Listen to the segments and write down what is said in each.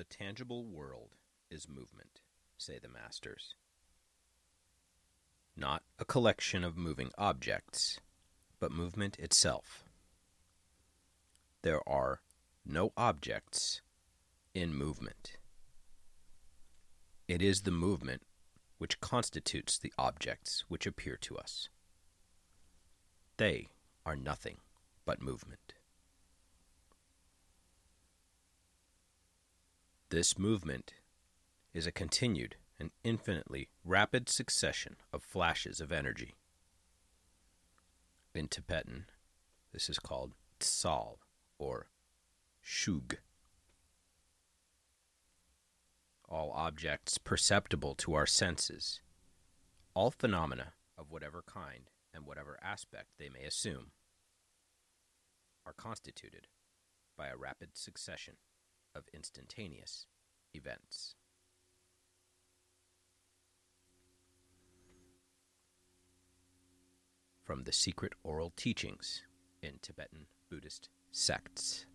The tangible world is movement, say the masters. Not a collection of moving objects, but movement itself. There are no objects in movement. It is the movement which constitutes the objects which appear to us. They are nothing but movement. This movement is a continued and infinitely rapid succession of flashes of energy. In Tibetan, this is called tsal or shug. All objects perceptible to our senses, all phenomena of whatever kind and whatever aspect they may assume, are constituted by a rapid succession of instantaneous events. From the Secret Oral Teachings in Tibetan Buddhist Sects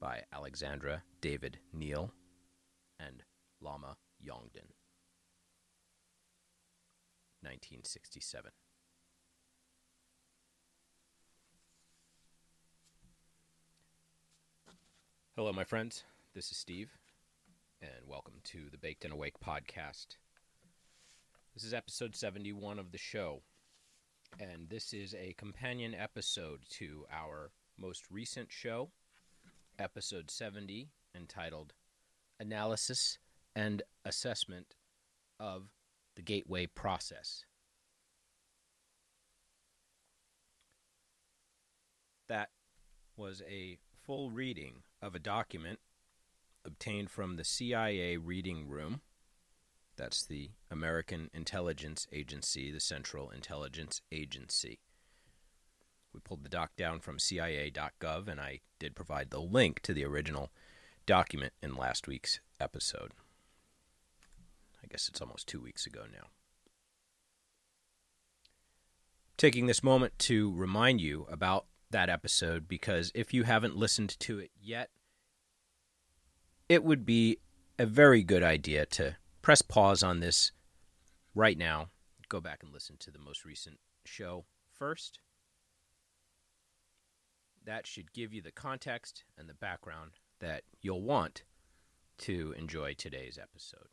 by Alexandra David Neal and Lama Yongden. 1967. Hello, my friends. This is Steve, and welcome to the Baked and Awake podcast. This is episode 71 of the show, and this is a companion episode to our most recent show, episode 70, entitled Analysis and Assessment of the Gateway Process. That was a full reading of a document obtained from the CIA reading room. That's the American Intelligence Agency, the Central Intelligence Agency. We pulled the doc down from CIA.gov, and I did provide the link to the original document in last week's episode. I guess it's almost two weeks ago now. Taking this moment to remind you about that episode because if you haven't listened to it yet, it would be a very good idea to press pause on this right now. Go back and listen to the most recent show first. That should give you the context and the background that you'll want to enjoy today's episode.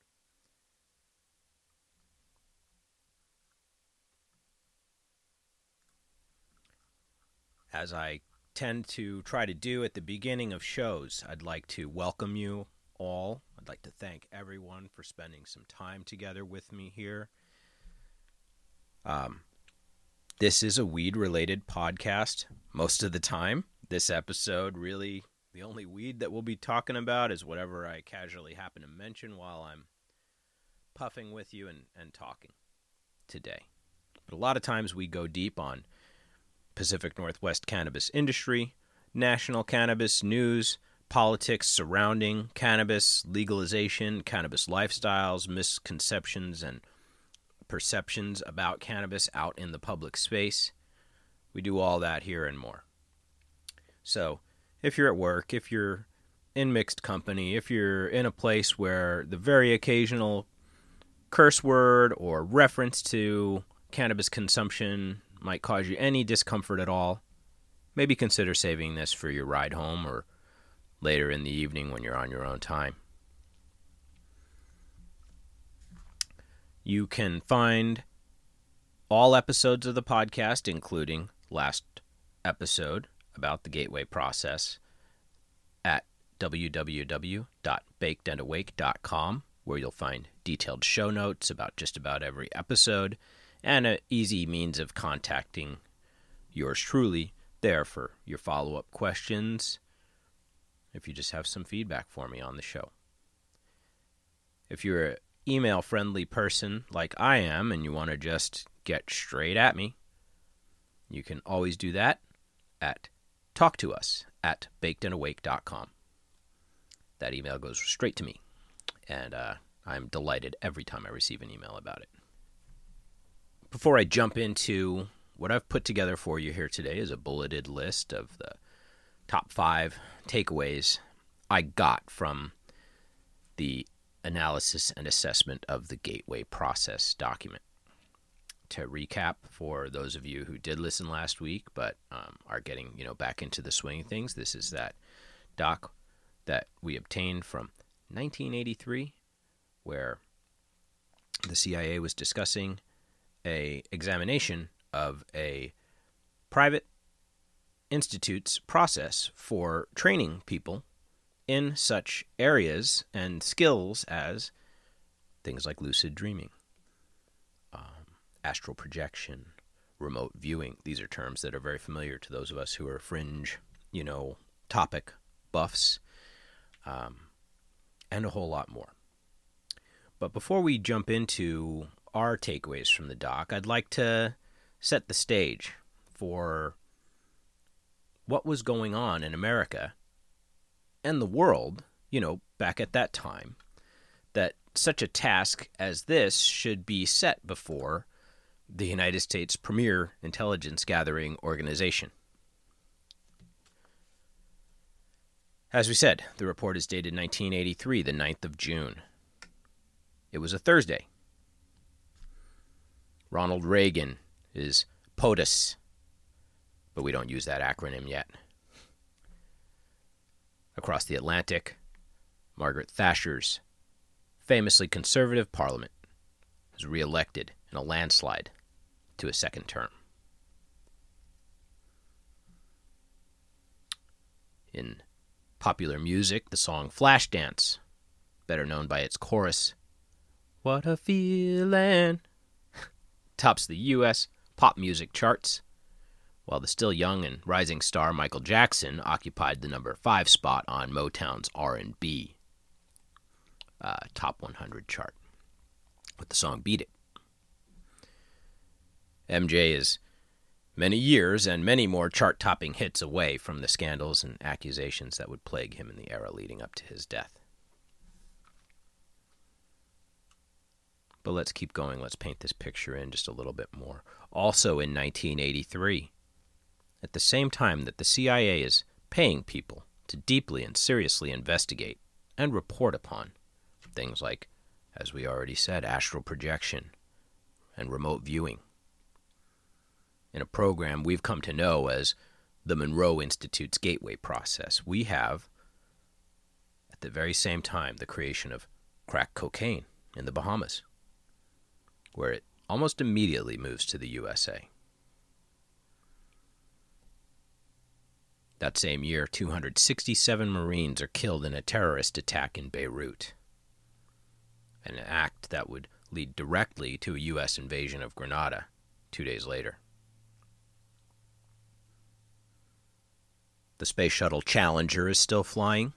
As I tend to try to do at the beginning of shows, I'd like to welcome you all. I'd like to thank everyone for spending some time together with me here. Um, this is a weed related podcast most of the time. This episode, really, the only weed that we'll be talking about is whatever I casually happen to mention while I'm puffing with you and, and talking today. But a lot of times we go deep on Pacific Northwest cannabis industry, national cannabis news, politics surrounding cannabis, legalization, cannabis lifestyles, misconceptions, and perceptions about cannabis out in the public space. We do all that here and more. So, if you're at work, if you're in mixed company, if you're in a place where the very occasional curse word or reference to cannabis consumption might cause you any discomfort at all, maybe consider saving this for your ride home or later in the evening when you're on your own time. You can find all episodes of the podcast, including last episode about the gateway process, at www.bakedandawake.com, where you'll find detailed show notes about just about every episode and an easy means of contacting yours truly there for your follow up questions if you just have some feedback for me on the show. If you're an email friendly person like I am and you want to just get straight at me, you can always do that at talk to us at bakedandawake.com. That email goes straight to me, and uh, I'm delighted every time I receive an email about it. Before I jump into what I've put together for you here today is a bulleted list of the top five takeaways I got from the analysis and assessment of the gateway process document. To recap, for those of you who did listen last week but um, are getting you know back into the swing of things, this is that doc that we obtained from 1983, where the CIA was discussing a examination of a private institute's process for training people in such areas and skills as things like lucid dreaming, um, astral projection, remote viewing. These are terms that are very familiar to those of us who are fringe, you know, topic buffs, um, and a whole lot more. But before we jump into our takeaways from the doc, I'd like to set the stage for what was going on in America and the world, you know, back at that time, that such a task as this should be set before the United States' premier intelligence gathering organization. As we said, the report is dated 1983, the 9th of June. It was a Thursday. Ronald Reagan is POTUS, but we don't use that acronym yet. Across the Atlantic, Margaret Thatcher's famously conservative parliament was reelected in a landslide to a second term. In popular music, the song Flashdance, better known by its chorus, What a Feeling, tops the US pop music charts, while the still young and rising star Michael Jackson occupied the number 5 spot on Motown's R&B uh, top 100 chart with the song Beat It. MJ is many years and many more chart topping hits away from the scandals and accusations that would plague him in the era leading up to his death. But let's keep going. Let's paint this picture in just a little bit more. Also in 1983, at the same time that the CIA is paying people to deeply and seriously investigate and report upon things like, as we already said, astral projection and remote viewing in a program we've come to know as the Monroe Institute's Gateway process. We have, at the very same time, the creation of crack cocaine in the Bahamas, where it almost immediately moves to the USA. That same year, 267 Marines are killed in a terrorist attack in Beirut, an act that would lead directly to a U.S. invasion of Grenada two days later. The Space Shuttle Challenger is still flying,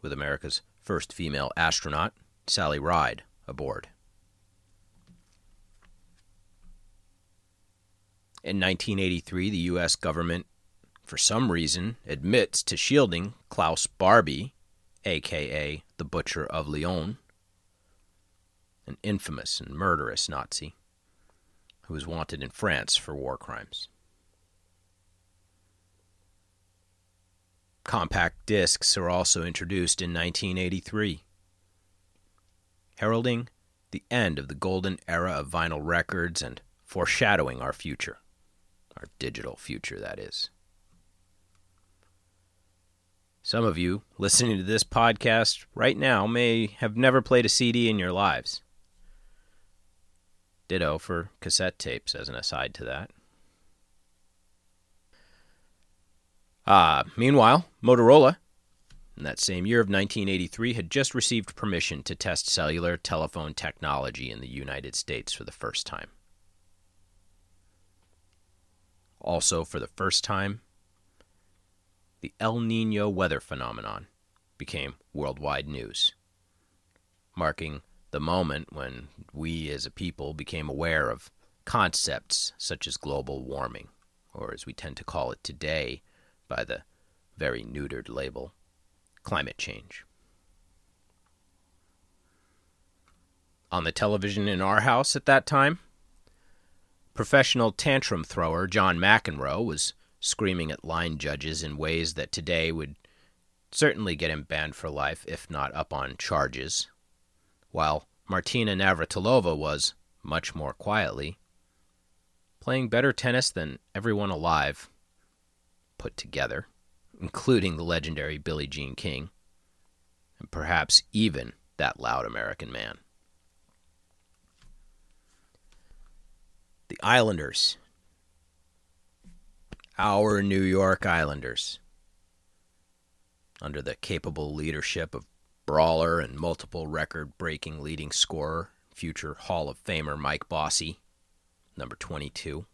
with America's first female astronaut, Sally Ride, aboard. In 1983, the U.S. government, for some reason, admits to shielding Klaus Barbie, aka the Butcher of Lyon, an infamous and murderous Nazi who was wanted in France for war crimes. Compact discs are also introduced in 1983, heralding the end of the golden era of vinyl records and foreshadowing our future, our digital future, that is. Some of you listening to this podcast right now may have never played a CD in your lives. Ditto for cassette tapes, as an aside to that. Uh, meanwhile, Motorola, in that same year of 1983, had just received permission to test cellular telephone technology in the United States for the first time. Also, for the first time, the El Nino weather phenomenon became worldwide news, marking the moment when we as a people became aware of concepts such as global warming, or as we tend to call it today, by the very neutered label climate change. On the television in our house at that time, professional tantrum thrower John McEnroe was screaming at line judges in ways that today would certainly get him banned for life, if not up on charges, while Martina Navratilova was, much more quietly, playing better tennis than everyone alive put together, including the legendary Billie Jean King, and perhaps even that loud American man. The Islanders. Our New York Islanders. Under the capable leadership of brawler and multiple record breaking leading scorer, future Hall of Famer Mike Bossy, number 22.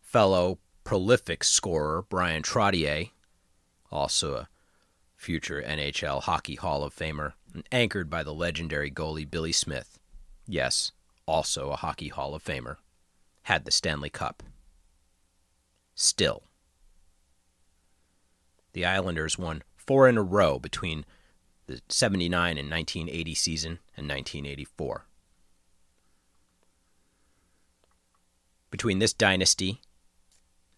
Fellow prolific scorer Bryan Trottier, also a future NHL Hockey Hall of Famer, and anchored by the legendary goalie Billy Smith. Yes, also a Hockey Hall of Famer, had the Stanley Cup. Still, the Islanders won four in a row between the 79 and 1980 season and 1984. Between this dynasty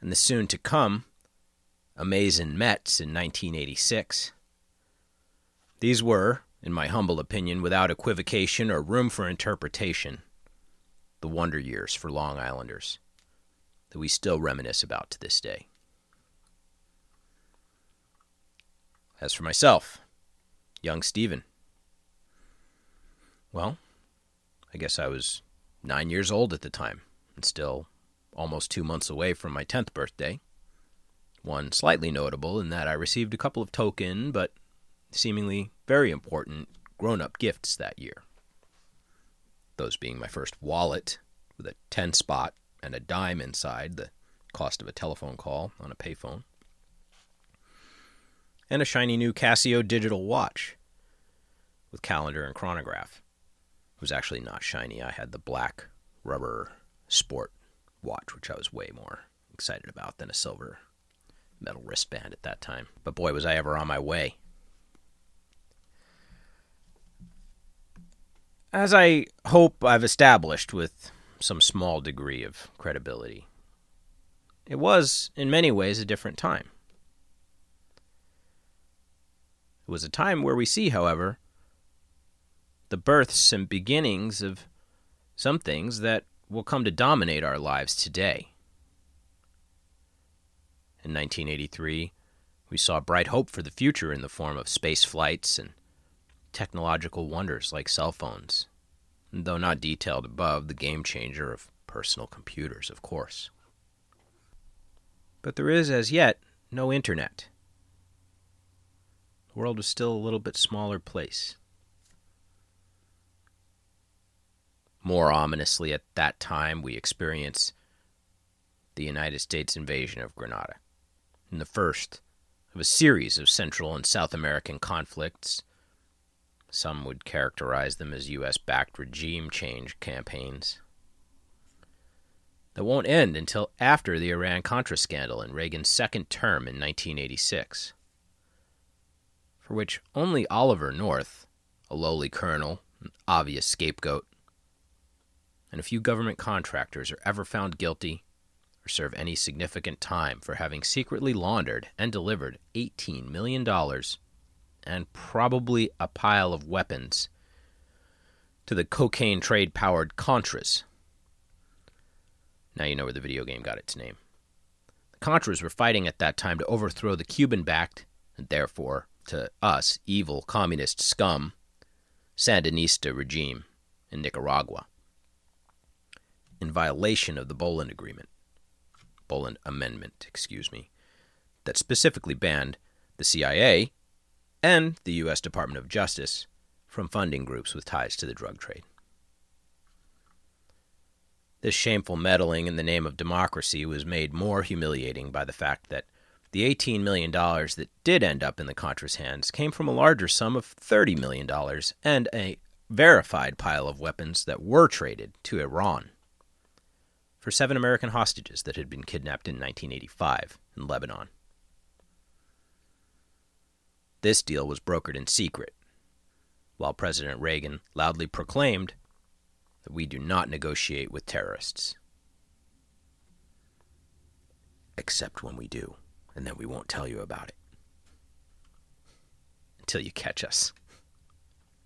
and the soon to come amazing Mets in 1986, these were, in my humble opinion, without equivocation or room for interpretation, the wonder years for Long Islanders that we still reminisce about to this day. As for myself, young Stephen, well, I guess I was nine years old at the time and still almost two months away from my 10th birthday. One slightly notable in that I received a couple of token but seemingly very important grown up gifts that year those being my first wallet with a 10 spot and a dime inside, the cost of a telephone call on a payphone, and a shiny new Casio digital watch with calendar and chronograph. It was actually not shiny. I had the black rubber sport watch, which I was way more excited about than a silver metal wristband at that time. But boy, was I ever on my way. As I hope I've established with some small degree of credibility. It was, in many ways, a different time. It was a time where we see, however, the births and beginnings of some things that will come to dominate our lives today. In 1983, we saw bright hope for the future in the form of space flights and technological wonders like cell phones, though not detailed above, the game changer of personal computers, of course. But there is, as yet, no internet. The world was still a little bit smaller place. More ominously, at that time, we experience the United States invasion of Grenada, in the first of a series of Central and South American conflicts some would characterize them as U.S. backed regime change campaigns that won't end until after the Iran Contra scandal in Reagan's second term in 1986, for which only Oliver North, a lowly colonel, an obvious scapegoat, and a few government contractors are ever found guilty or serve any significant time for having secretly laundered and delivered $18 million and probably a pile of weapons to the cocaine trade powered Contras. Now you know where the video game got its name. The Contras were fighting at that time to overthrow the Cuban backed, and therefore, to us, evil communist scum, Sandinista regime in Nicaragua, in violation of the Boland Agreement, Boland Amendment, excuse me, that specifically banned the CIA and the U.S. Department of Justice from funding groups with ties to the drug trade. This shameful meddling in the name of democracy was made more humiliating by the fact that the $18 million that did end up in the Contras' hands came from a larger sum of $30 million and a verified pile of weapons that were traded to Iran for seven American hostages that had been kidnapped in 1985 in Lebanon. This deal was brokered in secret, while President Reagan loudly proclaimed that we do not negotiate with terrorists. Except when we do, and then we won't tell you about it. Until you catch us.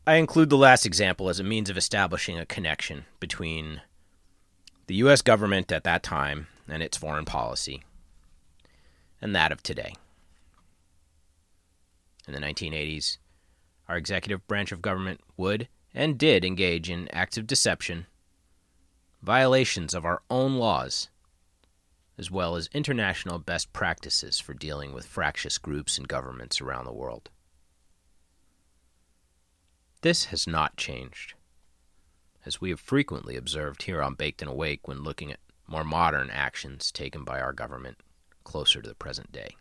I include the last example as a means of establishing a connection between the U.S. government at that time and its foreign policy and that of today. In the 1980s, our executive branch of government would and did engage in acts of deception, violations of our own laws, as well as international best practices for dealing with fractious groups and governments around the world. This has not changed, as we have frequently observed here on Baked and Awake when looking at more modern actions taken by our government closer to the present day.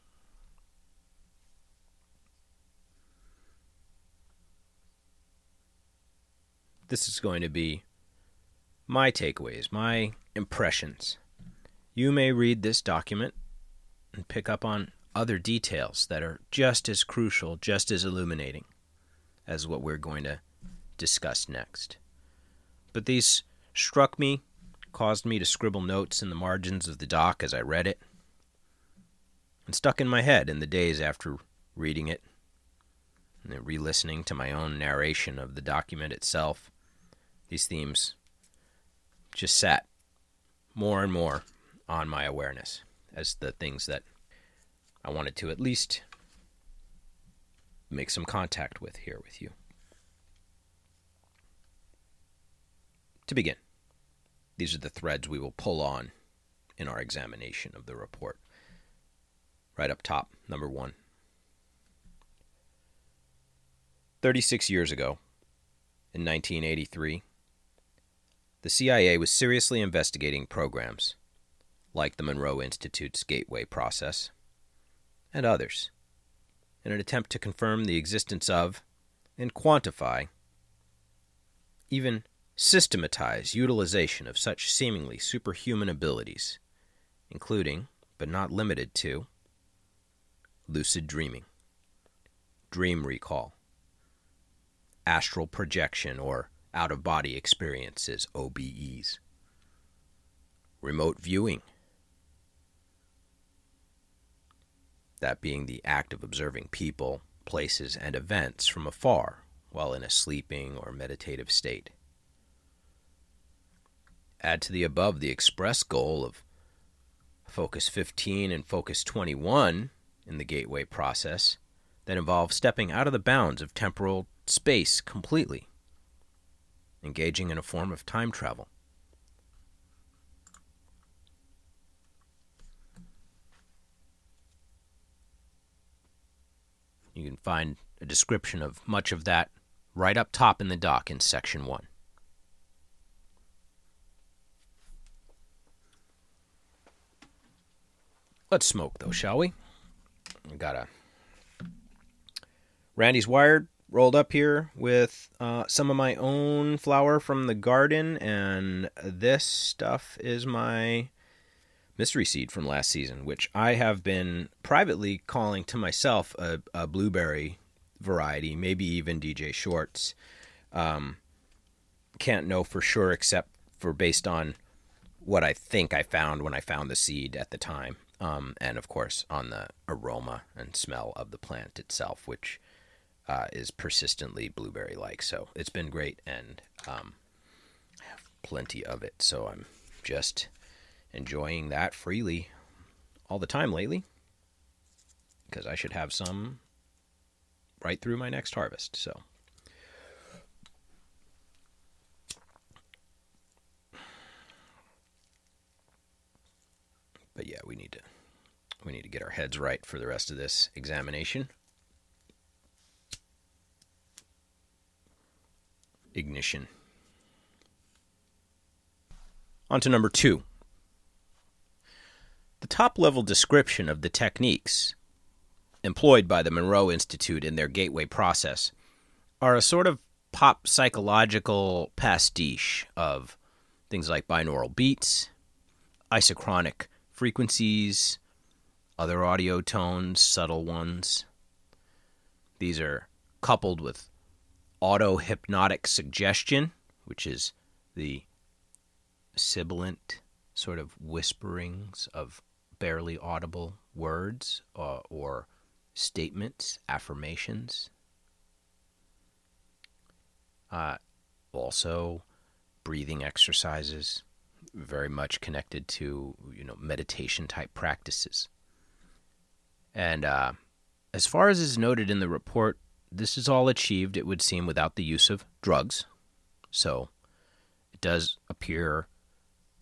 This is going to be my takeaways, my impressions. You may read this document and pick up on other details that are just as crucial, just as illuminating as what we're going to discuss next. But these struck me, caused me to scribble notes in the margins of the doc as I read it, and stuck in my head in the days after reading it and re listening to my own narration of the document itself. These themes just sat more and more on my awareness as the things that I wanted to at least make some contact with here with you. To begin, these are the threads we will pull on in our examination of the report. Right up top, number one. 36 years ago, in 1983, the CIA was seriously investigating programs like the Monroe Institute's Gateway process and others in an attempt to confirm the existence of and quantify, even systematize utilization of such seemingly superhuman abilities, including, but not limited to, lucid dreaming, dream recall, astral projection or out of body experiences, OBEs, remote viewing, that being the act of observing people, places, and events from afar while in a sleeping or meditative state. Add to the above the express goal of Focus 15 and Focus 21 in the gateway process that involve stepping out of the bounds of temporal space completely, engaging in a form of time travel. You can find a description of much of that right up top in the doc in section 1. Let's smoke, though, shall we? We got a Randy's Wired rolled up here with uh, some of my own flower from the garden, and this stuff is my mystery seed from last season, which I have been privately calling to myself a, a blueberry variety, maybe even DJ Short's. Um, can't know for sure, except for based on what I think I found when I found the seed at the time, um, and of course on the aroma and smell of the plant itself, which uh, is persistently blueberry-like. So it's been great, and um, I have plenty of it. So I'm just enjoying that freely all the time lately because I should have some right through my next harvest. So. But yeah, we need to we need to get our heads right for the rest of this examination. Ignition. On to number 2. The top level description of the techniques employed by the Monroe Institute in their gateway process are a sort of pop psychological pastiche of things like binaural beats, isochronic frequencies, other audio tones, subtle ones. These are coupled with auto hypnotic suggestion, which is the sibilant sort of whisperings of barely audible words uh, or statements, affirmations, Uh, also, breathing exercises, very much connected to you know meditation type practices. And uh, as far as is noted in the report, this is all achieved, it would seem, without the use of drugs. So it does appear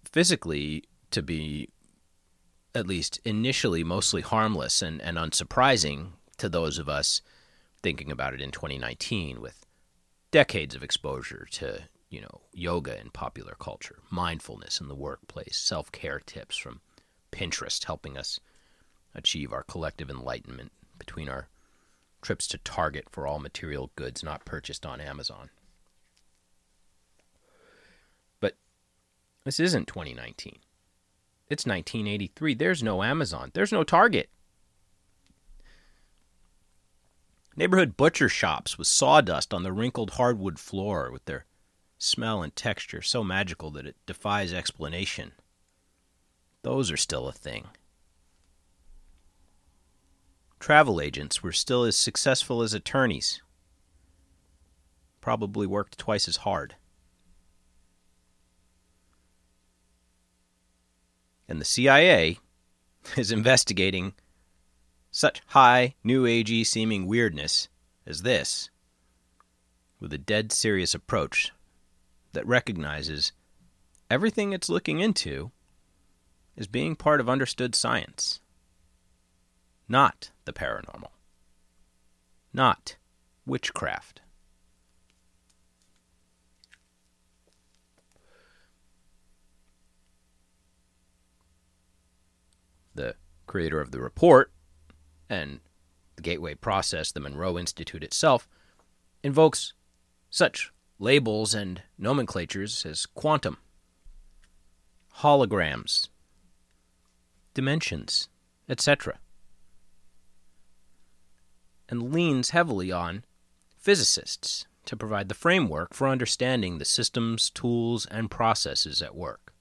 physically to be, at least initially, mostly harmless and, and unsurprising to those of us thinking about it in 2019 with decades of exposure to you know yoga in popular culture mindfulness in the workplace self-care tips from pinterest helping us achieve our collective enlightenment between our trips to Target for all material goods not purchased on Amazon. But this isn't 2019. It's 1983. There's no Amazon. There's no Target. Neighborhood butcher shops with sawdust on the wrinkled hardwood floor with their smell and texture so magical that it defies explanation. Those are still a thing travel agents were still as successful as attorneys. Probably worked twice as hard. And the CIA is investigating such high, new agey seeming weirdness as this with a dead serious approach that recognizes everything it's looking into is being part of understood science not the paranormal, not witchcraft. The creator of the report and the Gateway process, the Monroe Institute itself, invokes such labels and nomenclatures as quantum, holograms, dimensions, etc and leans heavily on physicists to provide the framework for understanding the systems, tools, and processes at work.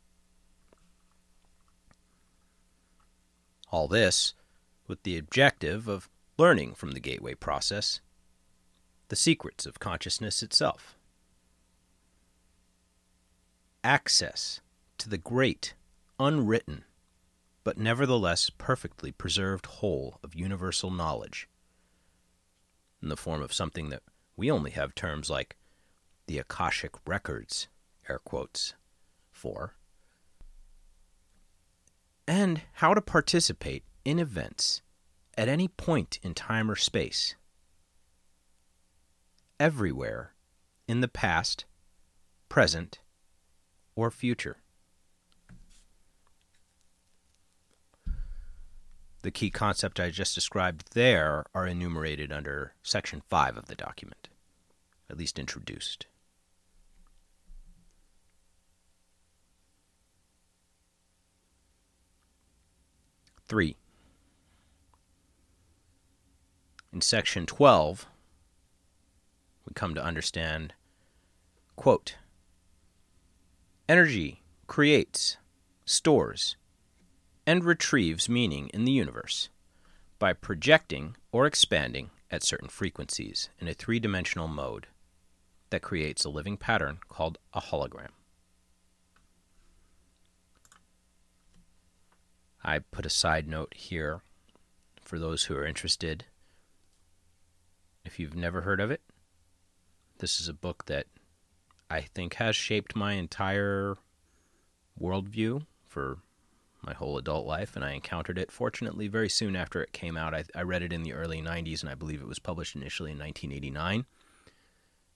All this with the objective of learning from the gateway process the secrets of consciousness itself. Access to the great, unwritten, but nevertheless perfectly preserved whole of universal knowledge in the form of something that we only have terms like the Akashic Records, air quotes, for, and how to participate in events at any point in time or space, everywhere in the past, present, or future. The key concepts I just described there are enumerated under Section 5 of the document, at least introduced. Three. In Section 12, we come to understand quote, Energy creates, stores, and retrieves meaning in the universe by projecting or expanding at certain frequencies in a three dimensional mode that creates a living pattern called a hologram. I put a side note here for those who are interested. If you've never heard of it, this is a book that I think has shaped my entire worldview for my whole adult life, and I encountered it fortunately very soon after it came out. I, I read it in the early 90s, and I believe it was published initially in 1989.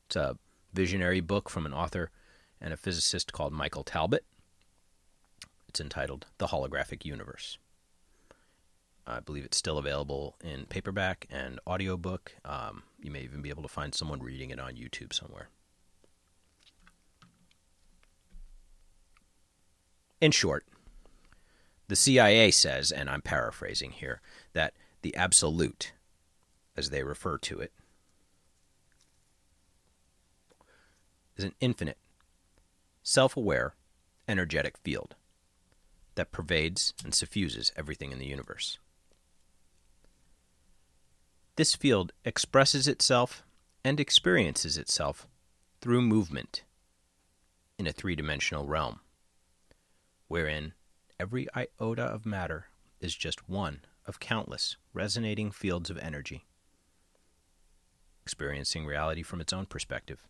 It's a visionary book from an author and a physicist called Michael Talbot. It's entitled The Holographic Universe. I believe it's still available in paperback and audiobook. Um, you may even be able to find someone reading it on YouTube somewhere. In short, the CIA says, and I'm paraphrasing here, that the absolute, as they refer to it, is an infinite, self aware, energetic field that pervades and suffuses everything in the universe. This field expresses itself and experiences itself through movement in a three dimensional realm, wherein every iota of matter is just one of countless resonating fields of energy, experiencing reality from its own perspective,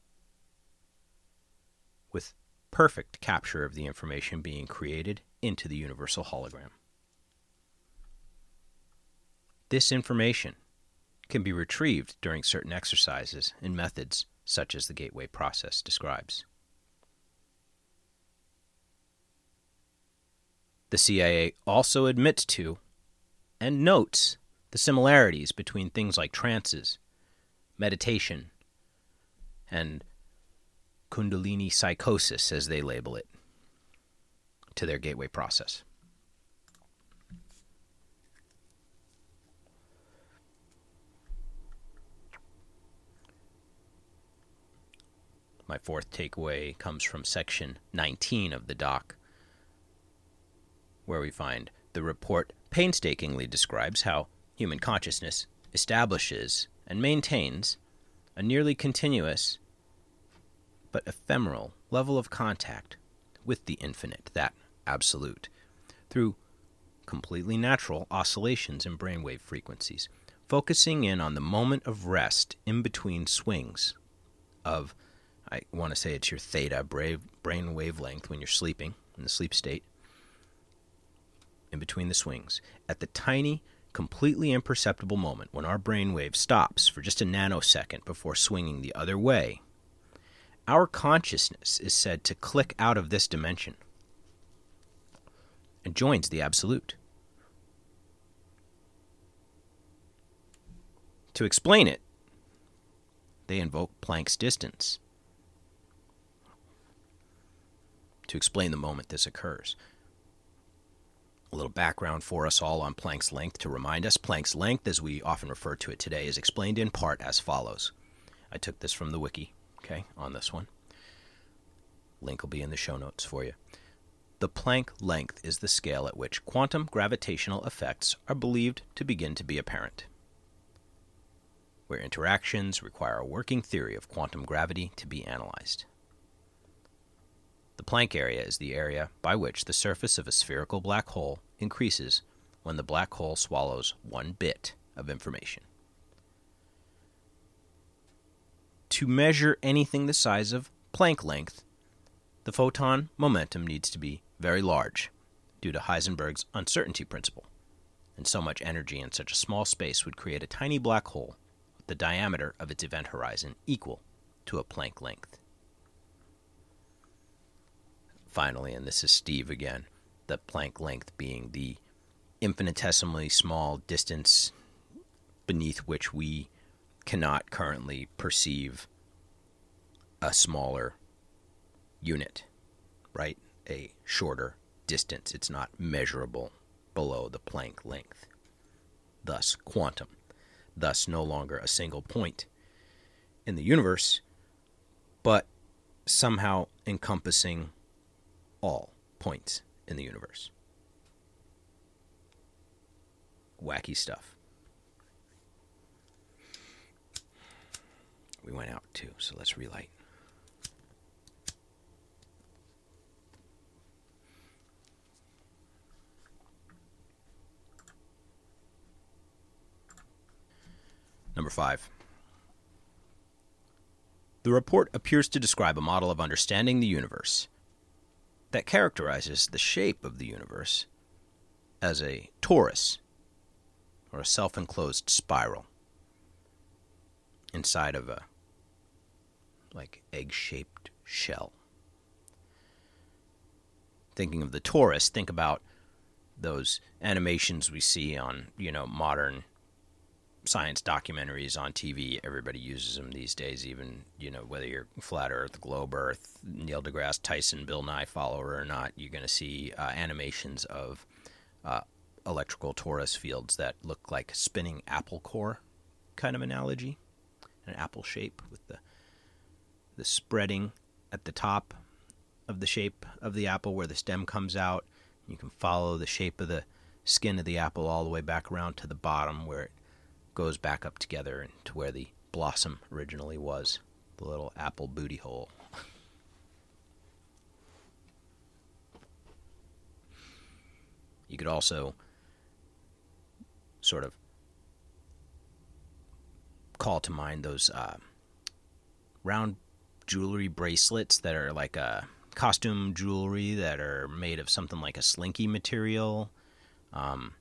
with perfect capture of the information being created into the universal hologram. This information can be retrieved during certain exercises and methods such as the gateway process describes. The CIA also admits to and notes the similarities between things like trances, meditation, and Kundalini psychosis, as they label it, to their gateway process. My fourth takeaway comes from section 19 of the doc, where we find the report painstakingly describes how human consciousness establishes and maintains a nearly continuous but ephemeral level of contact with the infinite, that absolute, through completely natural oscillations in brainwave frequencies, focusing in on the moment of rest in between swings of I want to say it's your theta brain wavelength when you're sleeping in the sleep state, in between the swings, at the tiny, completely imperceptible moment when our brain wave stops for just a nanosecond before swinging the other way, our consciousness is said to click out of this dimension and joins the absolute. To explain it, they invoke Planck's distance to explain the moment this occurs. A little background for us all on Planck's length to remind us Planck's length, as we often refer to it today, is explained in part as follows. I took this from the wiki, okay, on this one. Link will be in the show notes for you. The Planck length is the scale at which quantum gravitational effects are believed to begin to be apparent, where interactions require a working theory of quantum gravity to be analyzed. The Planck area is the area by which the surface of a spherical black hole increases when the black hole swallows one bit of information. To measure anything the size of Planck length, the photon momentum needs to be very large due to Heisenberg's uncertainty principle, and so much energy in such a small space would create a tiny black hole with the diameter of its event horizon equal to a Planck length finally, and this is Steve again, the Planck length being the infinitesimally small distance beneath which we cannot currently perceive a smaller unit, right? A shorter distance. It's not measurable below the Planck length. Thus, quantum. Thus, no longer a single point in the universe, but somehow encompassing all points in the universe. Wacky stuff. We went out too, so let's relight. Number five. The report appears to describe a model of understanding the universe that characterizes the shape of the universe as a torus or a self enclosed spiral inside of a like egg shaped shell. Thinking of the torus, think about those animations we see on, you know, modern science documentaries on TV. Everybody uses them these days, even you know whether you're flat Earth, globe Earth, Neil deGrasse Tyson, Bill Nye follower or not. You're going to see uh, animations of uh, electrical torus fields that look like spinning apple core, kind of analogy, an apple shape with the the spreading at the top of the shape of the apple where the stem comes out. You can follow the shape of the skin of the apple all the way back around to the bottom where it goes back up together to where the blossom originally was. The little apple booty hole. You could also sort of call to mind those uh, round jewelry bracelets that are like a costume jewelry that are made of something like a slinky material. Um,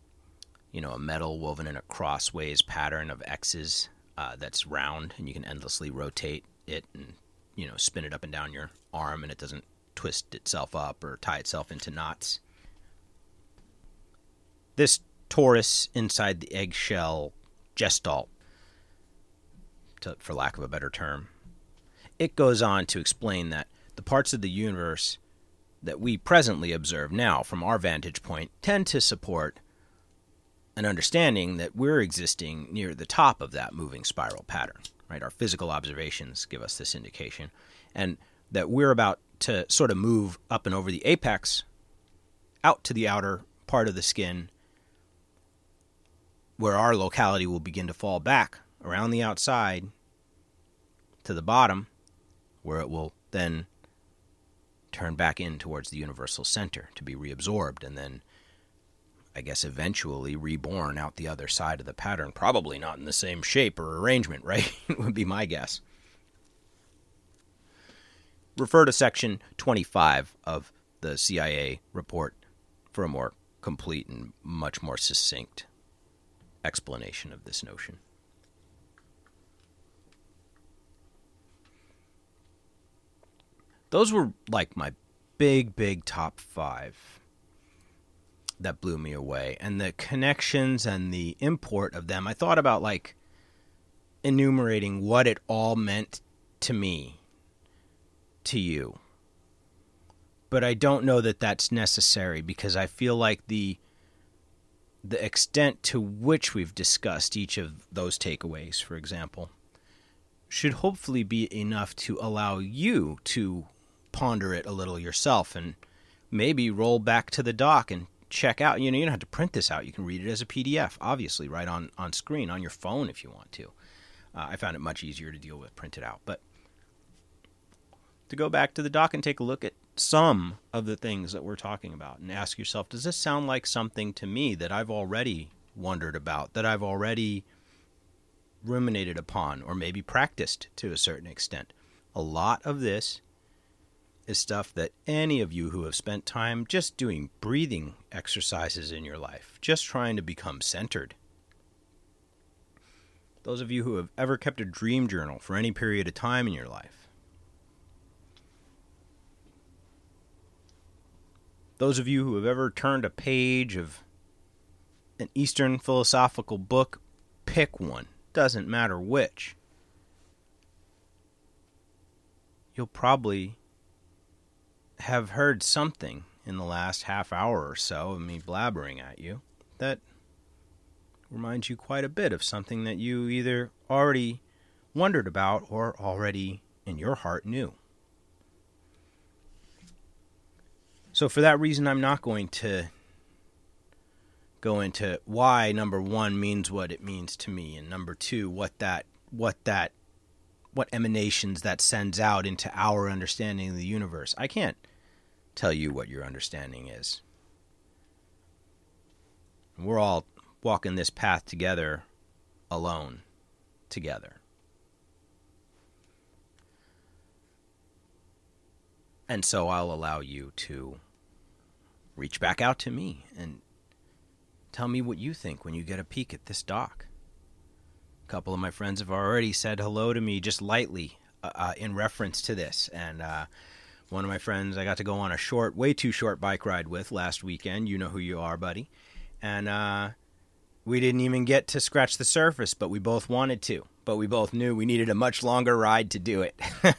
you know, a metal woven in a crossways pattern of X's uh, that's round, and you can endlessly rotate it and you know spin it up and down your arm, and it doesn't twist itself up or tie itself into knots. This torus inside the eggshell gestalt, to, for lack of a better term, it goes on to explain that the parts of the universe that we presently observe now from our vantage point tend to support an understanding that we're existing near the top of that moving spiral pattern. Right? Our physical observations give us this indication, and that we're about to sort of move up and over the apex, out to the outer part of the skin, where our locality will begin to fall back around the outside to the bottom, where it will then turn back in towards the universal center to be reabsorbed and then I guess eventually reborn out the other side of the pattern. Probably not in the same shape or arrangement, right? would be my guess. Refer to section 25 of the CIA report for a more complete and much more succinct explanation of this notion. Those were like my big, big top five that blew me away. And the connections and the import of them, I thought about like enumerating what it all meant to me, to you. But I don't know that that's necessary because I feel like the the extent to which we've discussed each of those takeaways, for example, should hopefully be enough to allow you to ponder it a little yourself and maybe roll back to the doc and check out. You know, you don't have to print this out. You can read it as a PDF, obviously, right on, on screen, on your phone if you want to. Uh, I found it much easier to deal with printed out. But to go back to the doc and take a look at some of the things that we're talking about and ask yourself, does this sound like something to me that I've already wondered about, that I've already ruminated upon, or maybe practiced to a certain extent? A lot of this is stuff that any of you who have spent time just doing breathing exercises in your life, just trying to become centered. Those of you who have ever kept a dream journal for any period of time in your life. Those of you who have ever turned a page of an Eastern philosophical book, pick one, doesn't matter which. You'll probably have heard something in the last half hour or so of me blabbering at you that reminds you quite a bit of something that you either already wondered about or already in your heart knew. So, for that reason, I'm not going to go into why number one means what it means to me, and number two, what that, what that, what emanations that sends out into our understanding of the universe. I can't tell you what your understanding is. We're all walking this path together, alone, together. And so I'll allow you to reach back out to me and tell me what you think when you get a peek at this doc. A couple of my friends have already said hello to me just lightly uh, uh in reference to this, and uh, one of my friends I got to go on a short, way too short bike ride with last weekend. You know who you are, buddy. And uh, we didn't even get to scratch the surface, but we both wanted to. But we both knew we needed a much longer ride to do it.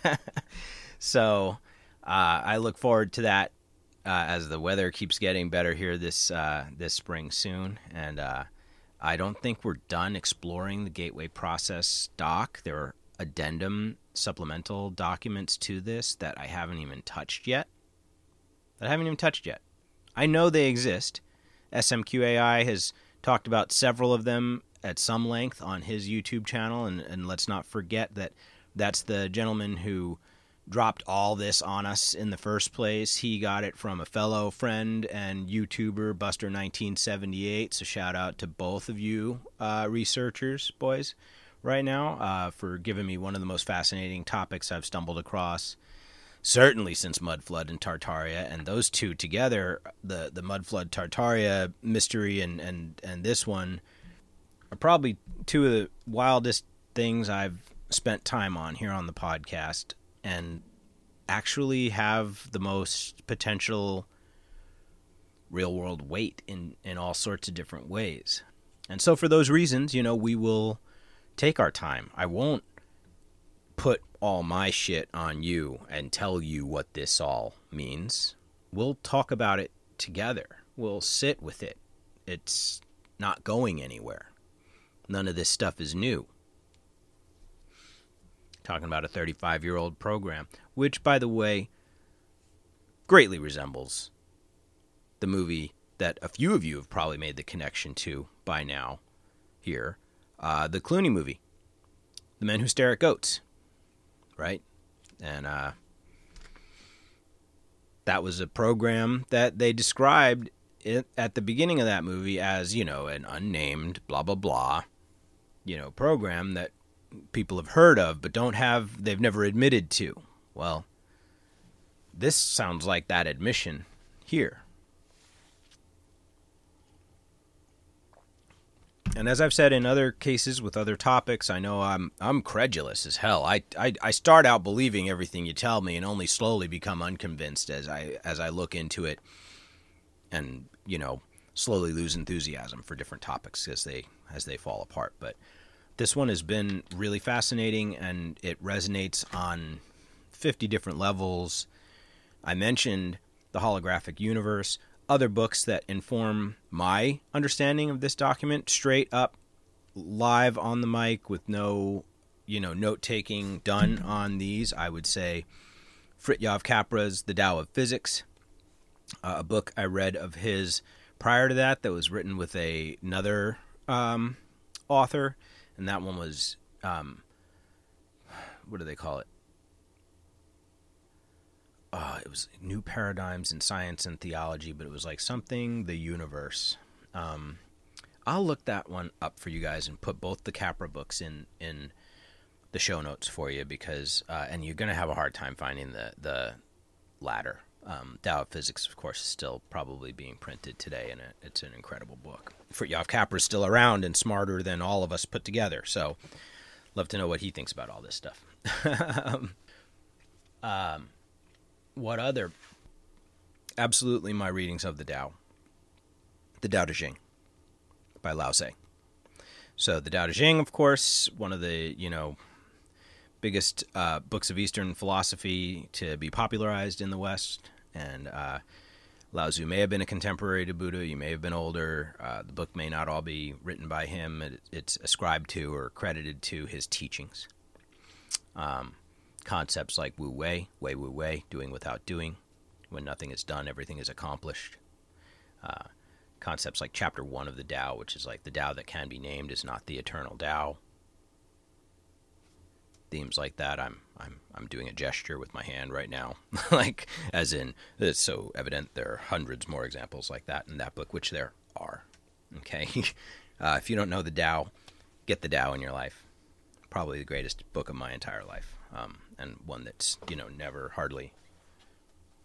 so uh, I look forward to that uh, as the weather keeps getting better here this uh, this spring soon. And uh, I don't think we're done exploring the gateway process doc. There are addendum supplemental documents to this that I haven't even touched yet. That I haven't even touched yet. I know they exist. SMQAI has talked about several of them at some length on his YouTube channel, and, and let's not forget that That's the gentleman who dropped all this on us in the first place. He got it from a fellow friend and YouTuber, Buster1978. So shout out to both of you uh, researchers, boys, right now, uh, for giving me one of the most fascinating topics I've stumbled across. Certainly since Mud Flood and Tartaria, and those two together, the the Mud Flood Tartaria mystery and, and, and this one are probably two of the wildest things I've spent time on here on the podcast and actually have the most potential real world weight in, in all sorts of different ways. And so, for those reasons, you know, we will take our time. I won't put all my shit on you and tell you what this all means. We'll talk about it together. We'll sit with it. It's not going anywhere. None of this stuff is new talking about a 35 year old program, which, by the way, greatly resembles the movie that a few of you have probably made the connection to by now here uh, the Clooney movie, The Men Who Stare at Goats, right? And uh, that was a program that they described it, at the beginning of that movie as, you know, an unnamed blah, blah, blah, you know, program that people have heard of but don't have they've never admitted to. Well, this sounds like that admission here. And as I've said in other cases with other topics, I know I'm I'm credulous as hell. I, I, I start out believing everything you tell me and only slowly become unconvinced as I as I look into it and, you know, slowly lose enthusiasm for different topics as they as they fall apart. But this one has been really fascinating and it resonates on 50 different levels. I mentioned the holographic universe, other books that inform my understanding of this document straight up live on the mic with no, you know, note taking done on these. I would say Fritjof Capra's The Tao of Physics, uh, a book I read of his prior to that that was written with a, another um, author and that one was um, what do they call it? Uh, it was new paradigms in science and theology, but it was like something the universe. Um, I'll look that one up for you guys and put both the Capra books in in the show notes for you because uh, and you're gonna have a hard time finding the the latter. Um, Tao of Physics, of course, is still probably being printed today, and it, it's an incredible book. Fritjof Capra is still around and smarter than all of us put together. So, love to know what he thinks about all this stuff. um, what other? Absolutely, my readings of the Tao. The Tao Te Ching by Lao Tse. So, the Tao Te Ching, of course, one of the you know biggest uh, books of Eastern philosophy to be popularized in the West and uh, Lao Tzu may have been a contemporary to Buddha. You may have been older. Uh, the book may not all be written by him. It, it's ascribed to or credited to his teachings. Um, concepts like Wu Wei, Wei Wu Wei, doing without doing. When nothing is done, everything is accomplished. Uh, concepts like Chapter 1 of the Tao, which is like the Tao that can be named is not the eternal Tao. Themes like that, I'm I'm I'm doing a gesture with my hand right now, like as in it's so evident. There are hundreds more examples like that in that book, which there are. Okay, uh, if you don't know the Tao, get the Tao in your life. Probably the greatest book of my entire life, um, and one that's you know never hardly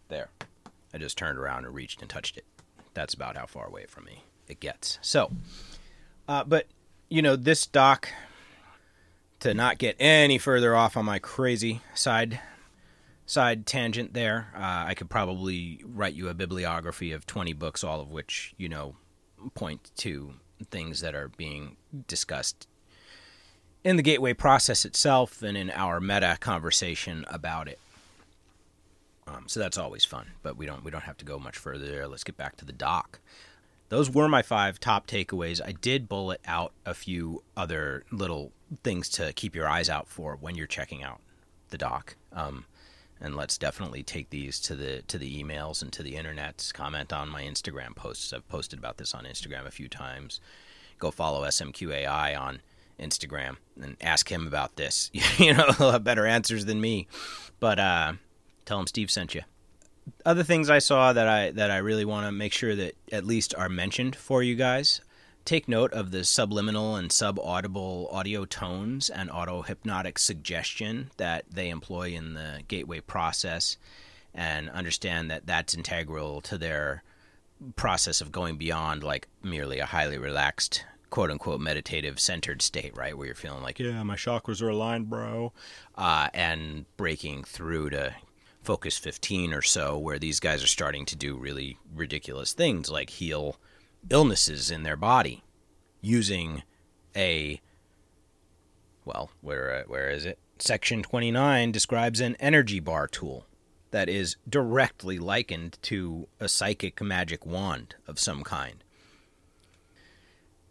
there. I just turned around and reached and touched it. That's about how far away from me it gets. So, uh, but you know this doc to not get any further off on my crazy side side tangent there, uh, I could probably write you a bibliography of 20 books, all of which, you know, point to things that are being discussed in the gateway process itself and in our meta conversation about it. Um, so that's always fun, but we don't we don't have to go much further there. Let's get back to the doc those were my five top takeaways. I did bullet out a few other little things to keep your eyes out for when you're checking out the doc. Um, and let's definitely take these to the to the emails and to the internet. Comment on my Instagram posts. I've posted about this on Instagram a few times. Go follow SMQAI on Instagram and ask him about this. you know, he'll have better answers than me. But uh, tell him Steve sent you. Other things I saw that I that I really want to make sure that at least are mentioned for you guys. Take note of the subliminal and subaudible audio tones and auto hypnotic suggestion that they employ in the gateway process, and understand that that's integral to their process of going beyond like merely a highly relaxed quote unquote meditative centered state, right? Where you're feeling like, yeah, my chakras are aligned, bro. Uh, and breaking through to focus 15 or so, where these guys are starting to do really ridiculous things like heal illnesses in their body using a, well, where, uh, where is it? Section 29 describes an energy bar tool that is directly likened to a psychic magic wand of some kind.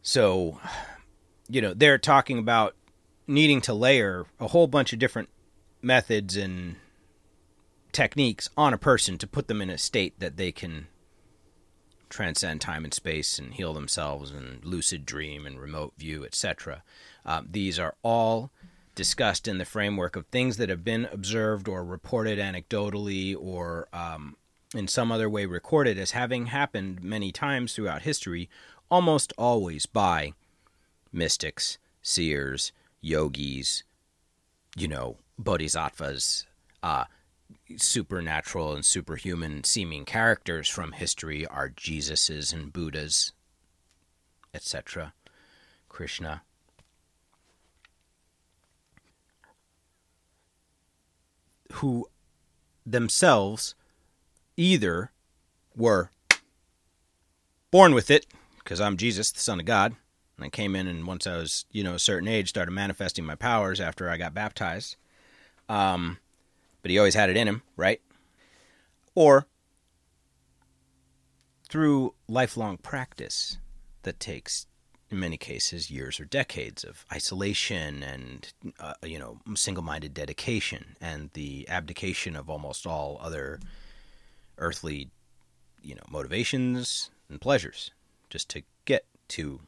So, you know, they're talking about needing to layer a whole bunch of different methods and techniques on a person to put them in a state that they can transcend time and space and heal themselves and lucid dream and remote view, etc. Uh, these are all discussed in the framework of things that have been observed or reported anecdotally or um, in some other way recorded as having happened many times throughout history almost always by mystics, seers, yogis, you know, bodhisattvas, uh, supernatural and superhuman seeming characters from history are Jesuses and Buddhas, etc., Krishna. Who themselves either were born with it because I'm Jesus, the Son of God. And I came in, and once I was, you know, a certain age, started manifesting my powers after I got baptized. Um, but he always had it in him, right? Or through lifelong practice that takes, in many cases, years or decades of isolation and, uh, you know, single minded dedication and the abdication of almost all other earthly, you know, motivations and pleasures just to get to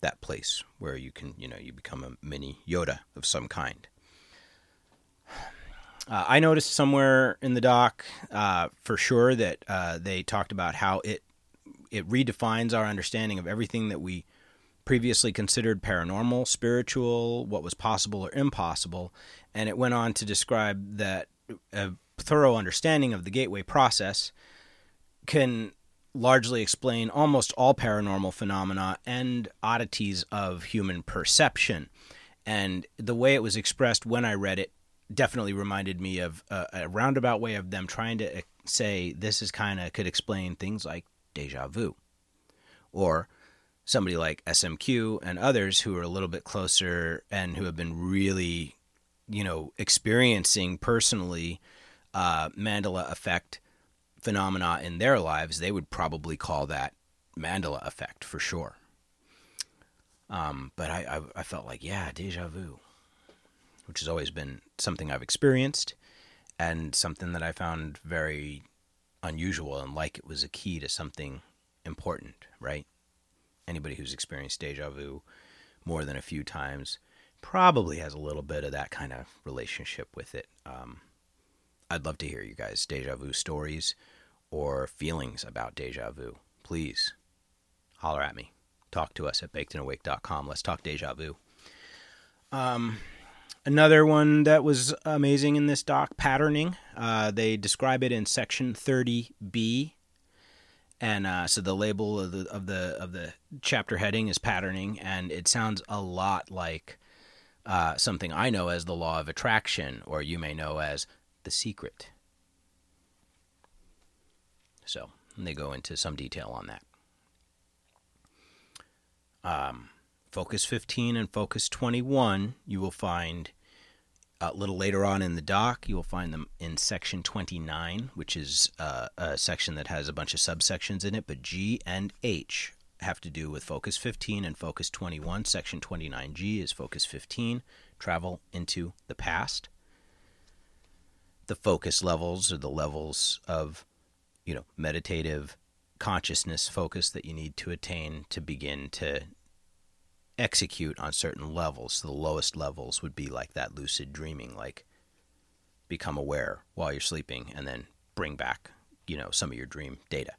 that place where you can, you know, you become a mini Yoda of some kind. Uh, I noticed somewhere in the doc uh, for sure that uh, they talked about how it it redefines our understanding of everything that we previously considered paranormal, spiritual, what was possible or impossible, and it went on to describe that a thorough understanding of the gateway process can largely explain almost all paranormal phenomena and oddities of human perception. And the way it was expressed when I read it definitely reminded me of a, a roundabout way of them trying to uh, say this is kind of could explain things like deja vu or somebody like SMQ and others who are a little bit closer and who have been really, you know, experiencing personally uh, Mandela effect phenomena in their lives, they would probably call that Mandela effect for sure. Um, but I, I, I felt like, yeah, deja vu, which has always been something I've experienced and something that I found very unusual and like it was a key to something important, right? Anybody who's experienced deja vu more than a few times probably has a little bit of that kind of relationship with it. Um, I'd love to hear you guys' deja vu stories or feelings about deja vu. Please holler at me. Talk to us at bakedandawake.com. Let's talk deja vu. Um, another one that was amazing in this doc patterning. Uh, they describe it in section 30B. And uh, so the label of the of the of the chapter heading is patterning, and it sounds a lot like uh, something I know as the law of attraction, or you may know as the Secret. So they go into some detail on that. Um, Focus 15 and Focus 21, you will find a little later on in the doc. You will find them in Section 29, which is uh, a section that has a bunch of subsections in it, but G and H have to do with Focus 15 and Focus 21. Section 29G is Focus 15, travel into the past the focus levels or the levels of you know meditative consciousness focus that you need to attain to begin to execute on certain levels. So the lowest levels would be like that lucid dreaming, like become aware while you're sleeping and then bring back, you know, some of your dream data.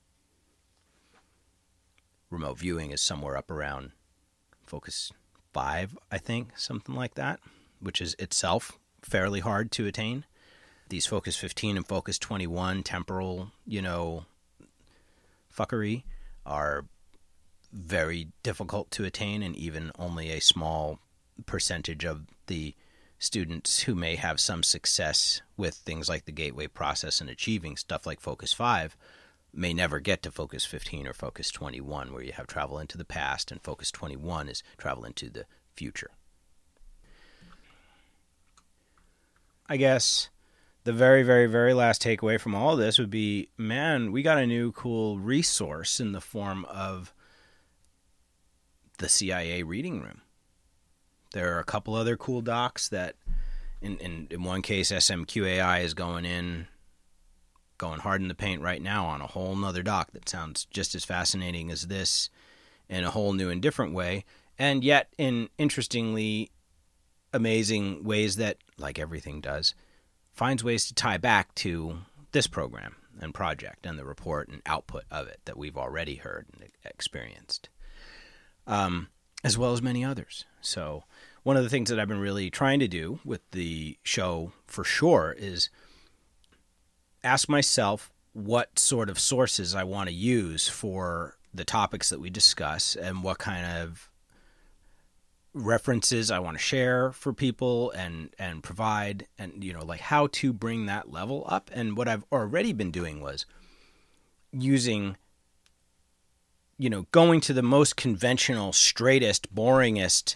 Remote viewing is somewhere up around focus 5, I think, something like that, which is itself fairly hard to attain. These focus 15 and focus 21 temporal, you know, fuckery are very difficult to attain, and even only a small percentage of the students who may have some success with things like the gateway process and achieving stuff like Focus 5 may never get to Focus 15 or Focus 21, where you have travel into the past, and Focus 21 is travel into the future. I guess the very, very, very last takeaway from all this would be man, we got a new cool resource in the form of the CIA reading room. There are a couple other cool docs that, in, in, in one case, SMQAI is going in, going hard in the paint right now on a whole nother doc that sounds just as fascinating as this in a whole new and different way, and yet in interestingly amazing ways that, like everything does, finds ways to tie back to this program and project and the report and output of it that we've already heard and experienced um, as well as many others. So, one of the things that I've been really trying to do with the show for sure is ask myself what sort of sources I want to use for the topics that we discuss and what kind of references I want to share for people and and provide and you know like how to bring that level up and what I've already been doing was using you know, going to the most conventional, straightest, boringest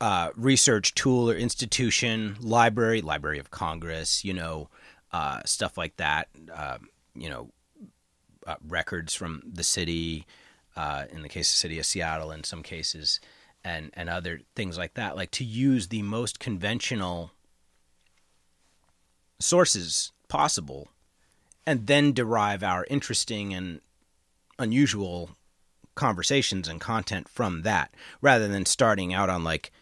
uh, research tool or institution, library, Library of Congress, you know, uh, stuff like that. Uh, you know, uh, records from the city, uh, in the case of city of Seattle, in some cases, and and other things like that. Like to use the most conventional sources possible, and then derive our interesting and unusual conversations and content from that rather than starting out on like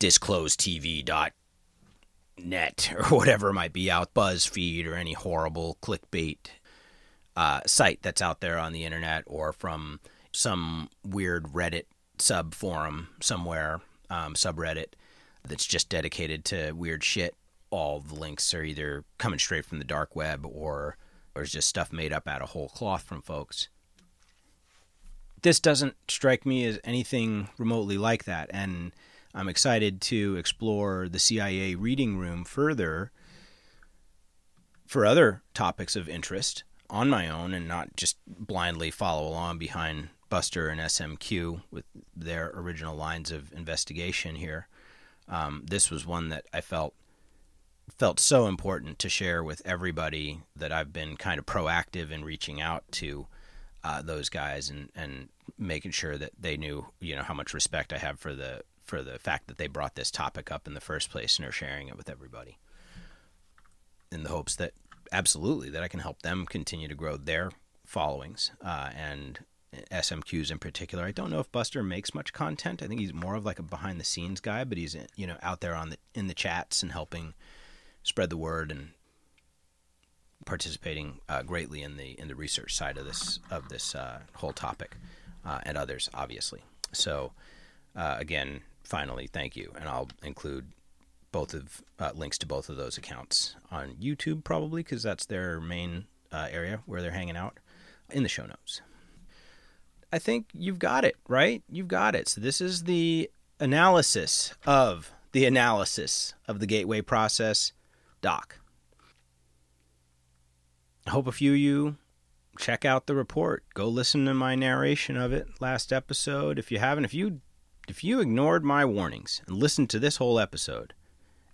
disclosetv.net or whatever might be out buzzfeed or any horrible clickbait uh, site that's out there on the internet or from some weird reddit sub forum somewhere um, subreddit that's just dedicated to weird shit all the links are either coming straight from the dark web or or is just stuff made up out of whole cloth from folks. This doesn't strike me as anything remotely like that, and I'm excited to explore the CIA reading room further for other topics of interest on my own and not just blindly follow along behind Buster and SMQ with their original lines of investigation here. Um, this was one that I felt felt so important to share with everybody that I've been kind of proactive in reaching out to uh, those guys and, and making sure that they knew you know how much respect I have for the for the fact that they brought this topic up in the first place and are sharing it with everybody in the hopes that absolutely that I can help them continue to grow their followings uh, and SMQs in particular. I don't know if Buster makes much content. I think he's more of like a behind the scenes guy, but he's you know out there on the in the chats and helping spread the word and participating uh, greatly in the in the research side of this of this uh, whole topic, uh, and others obviously. So uh, again, finally, thank you, and I'll include both of uh, links to both of those accounts on YouTube probably because that's their main uh, area where they're hanging out in the show notes. I think you've got it right. You've got it. So this is the analysis of the analysis of the gateway process Doc. I hope a few of you check out the report. Go listen to my narration of it last episode. If you haven't, if you if you ignored my warnings and listened to this whole episode,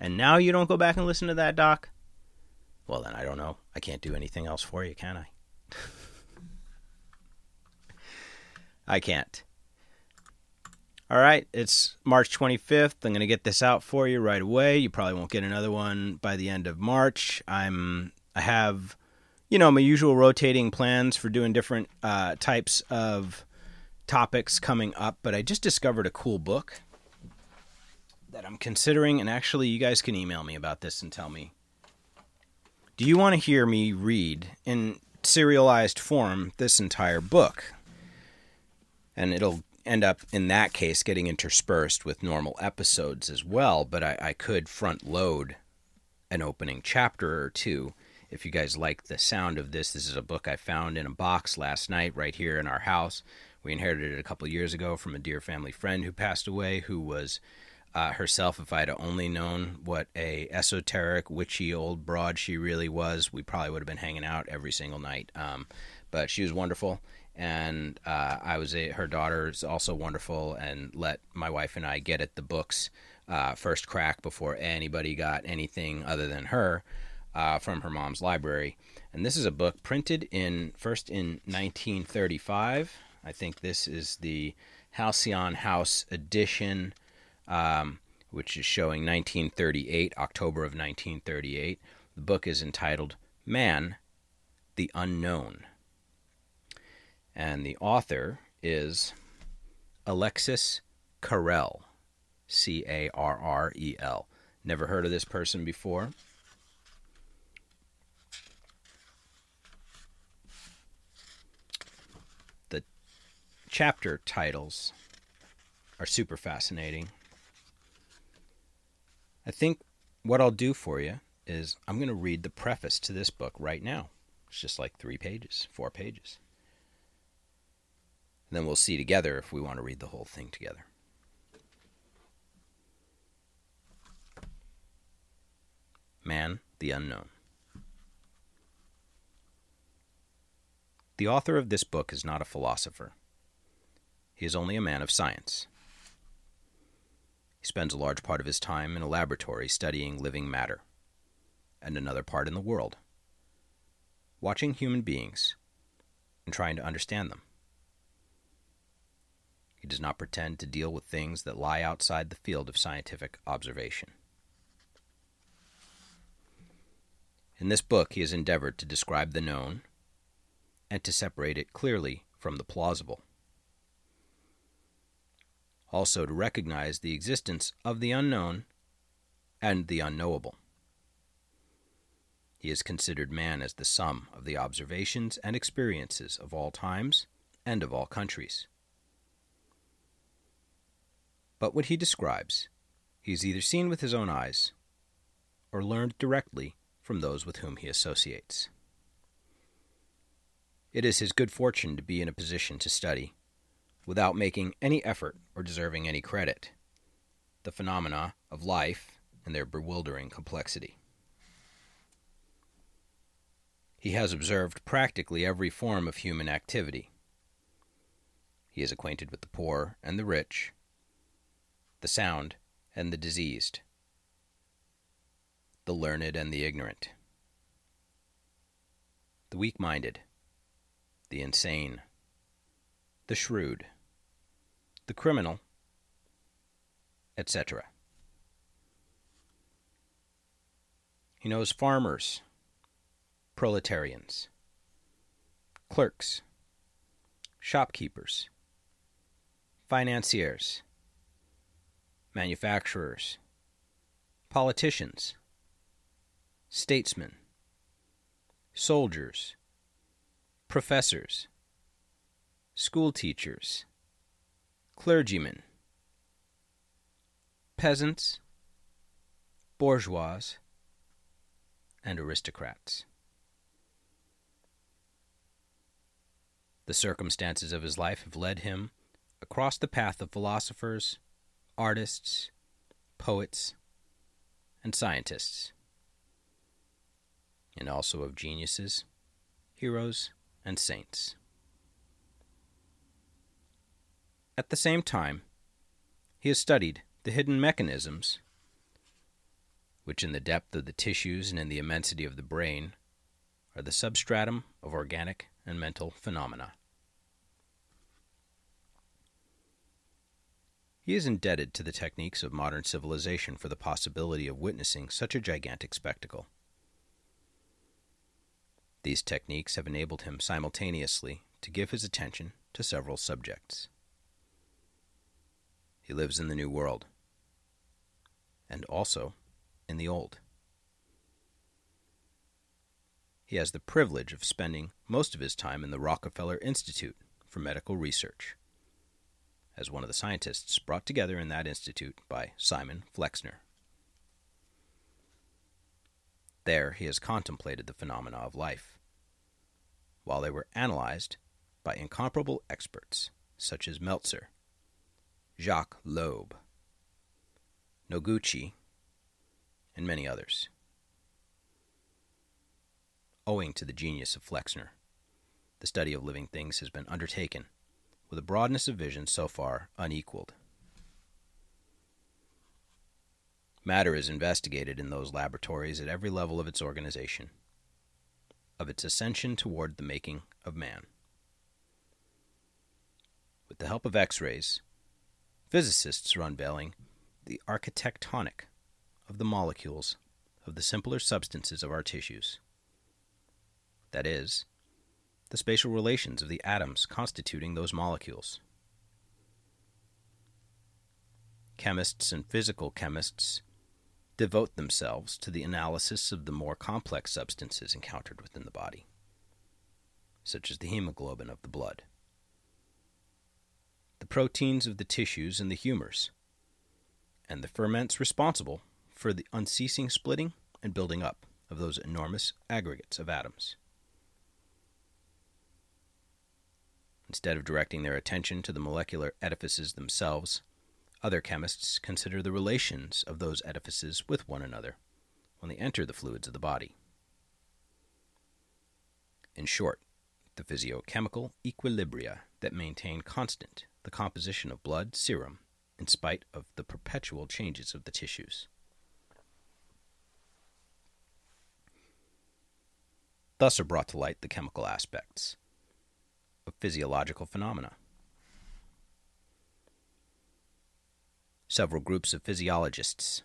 and now you don't go back and listen to that doc, well then I don't know. I can't do anything else for you, can I? I can't. All right, it's March 25th. I'm going to get this out for you right away. You probably won't get another one by the end of March. I'm I have you know my usual rotating plans for doing different uh, types of topics coming up, but I just discovered a cool book that I'm considering, and actually, you guys can email me about this and tell me. Do you want to hear me read in serialized form this entire book? And it'll end up, in that case, getting interspersed with normal episodes as well, but I, I could front load an opening chapter or two. If you guys like the sound of this, this is a book I found in a box last night right here in our house. We inherited it a couple years ago from a dear family friend who passed away, who was uh, herself. If I'd only known what a esoteric, witchy old broad she really was, we probably would have been hanging out every single night. Um, but she was wonderful, and uh, I was a, her daughter is also wonderful, and let my wife and I get at the books uh, first crack before anybody got anything other than her uh, from her mom's library. And this is a book printed in first in 1935. I think this is the Halcyon House edition, um, which is showing 1938, October of 1938. The book is entitled Man, the Unknown. And the author is Alexis Carrel. C A R R E L. Never heard of this person before. The chapter titles are super fascinating. I think what I'll do for you is I'm going to read the preface to this book right now. It's just like three pages, four pages. And then we'll see together if we want to read the whole thing together. Man, the Unknown. The author of this book is not a philosopher. He is only a man of science. He spends a large part of his time in a laboratory studying living matter, and another part in the world, watching human beings and trying to understand them. He does not pretend to deal with things that lie outside the field of scientific observation. In this book, he has endeavored to describe the known and to separate it clearly from the plausible. Also, to recognize the existence of the unknown and the unknowable. He has considered man as the sum of the observations and experiences of all times and of all countries. But what he describes, he has either seen with his own eyes or learned directly from those with whom he associates. It is his good fortune to be in a position to study, without making any effort or deserving any credit, the phenomena of life and their bewildering complexity. He has observed practically every form of human activity. He is acquainted with the poor and the rich, the sound and the diseased, the learned and the ignorant, the weak minded, the insane, the shrewd, the criminal, etc. He knows farmers, proletarians, clerks, shopkeepers, financiers, manufacturers, politicians, statesmen, soldiers, professors, school teachers, clergymen, peasants, bourgeois, and aristocrats. The circumstances of his life have led him across the path of philosophers, artists, poets, and scientists and also of geniuses, heroes, and saints. At the same time, he has studied the hidden mechanisms which, in the depth of the tissues and in the immensity of the brain, are the substratum of organic and mental phenomena. He is indebted to the techniques of modern civilization for the possibility of witnessing such a gigantic spectacle. These techniques have enabled him simultaneously to give his attention to several subjects. He lives in the new world, and also in the old. He has the privilege of spending most of his time in the Rockefeller Institute for Medical Research, as one of the scientists brought together in that institute by Simon Flexner. There he has contemplated the phenomena of life, while they were analyzed by incomparable experts such as Meltzer, Jacques Loeb, Noguchi, and many others. Owing to the genius of Flexner, the study of living things has been undertaken with a broadness of vision so far unequaled. Matter is investigated in those laboratories at every level of its organization, of its ascension toward the making of man. With the help of X rays, physicists are unveiling the architectonic of the molecules of the simpler substances of our tissues. That is, the spatial relations of the atoms constituting those molecules. Chemists and physical chemists devote themselves to the analysis of the more complex substances encountered within the body, such as the hemoglobin of the blood, the proteins of the tissues and the humors, and the ferments responsible for the unceasing splitting and building up of those enormous aggregates of atoms. Instead of directing their attention to the molecular edifices themselves, other chemists consider the relations of those edifices with one another when they enter the fluids of the body. In short, the physiochemical equilibria that maintain constant the composition of blood serum in spite of the perpetual changes of the tissues. Thus are brought to light the chemical aspects of physiological phenomena. several groups of physiologists,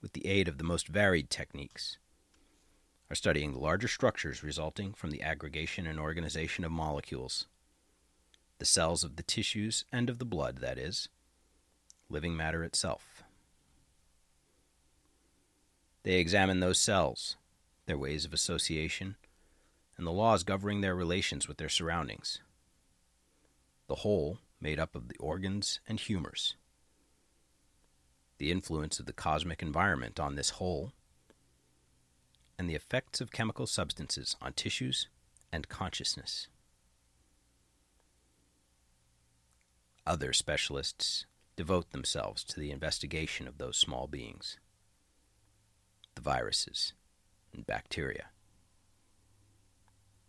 with the aid of the most varied techniques, are studying the larger structures resulting from the aggregation and organization of molecules, the cells of the tissues and of the blood, that is, living matter itself. They examine those cells, their ways of association, and the laws governing their relations with their surroundings. The whole made up of the organs and humors the influence of the cosmic environment on this whole, and the effects of chemical substances on tissues and consciousness. Other specialists devote themselves to the investigation of those small beings, the viruses and bacteria,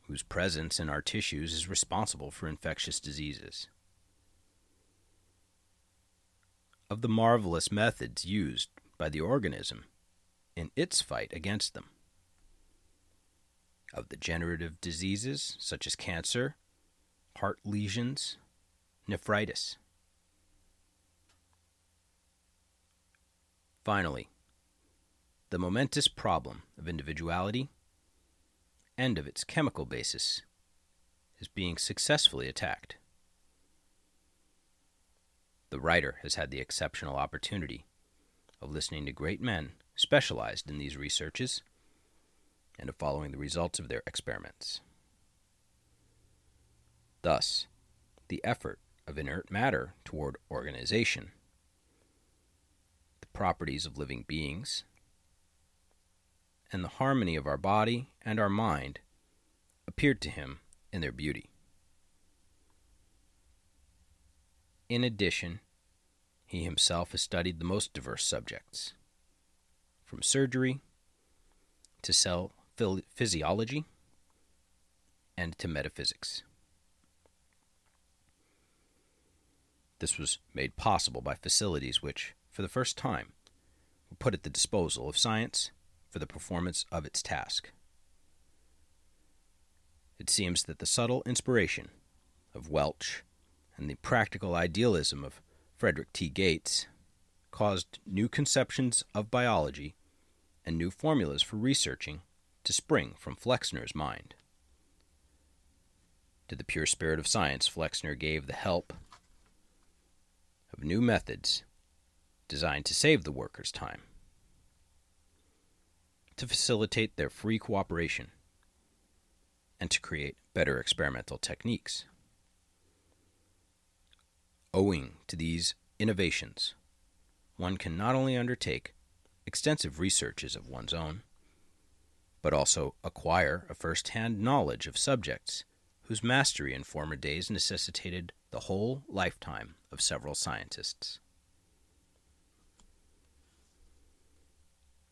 whose presence in our tissues is responsible for infectious diseases. of the marvelous methods used by the organism in its fight against them, of degenerative diseases such as cancer, heart lesions, nephritis. Finally, the momentous problem of individuality and of its chemical basis is being successfully attacked. The writer has had the exceptional opportunity of listening to great men specialized in these researches and of following the results of their experiments. Thus, the effort of inert matter toward organization, the properties of living beings, and the harmony of our body and our mind appeared to him in their beauty. In addition, he himself has studied the most diverse subjects, from surgery to cell physiology and to metaphysics. This was made possible by facilities which, for the first time, were put at the disposal of science for the performance of its task. It seems that the subtle inspiration of Welch and the practical idealism of Frederick T. Gates caused new conceptions of biology and new formulas for researching to spring from Flexner's mind. To the pure spirit of science, Flexner gave the help of new methods designed to save the workers time, to facilitate their free cooperation, and to create better experimental techniques. Owing to these innovations, one can not only undertake extensive researches of one's own, but also acquire a first hand knowledge of subjects whose mastery in former days necessitated the whole lifetime of several scientists.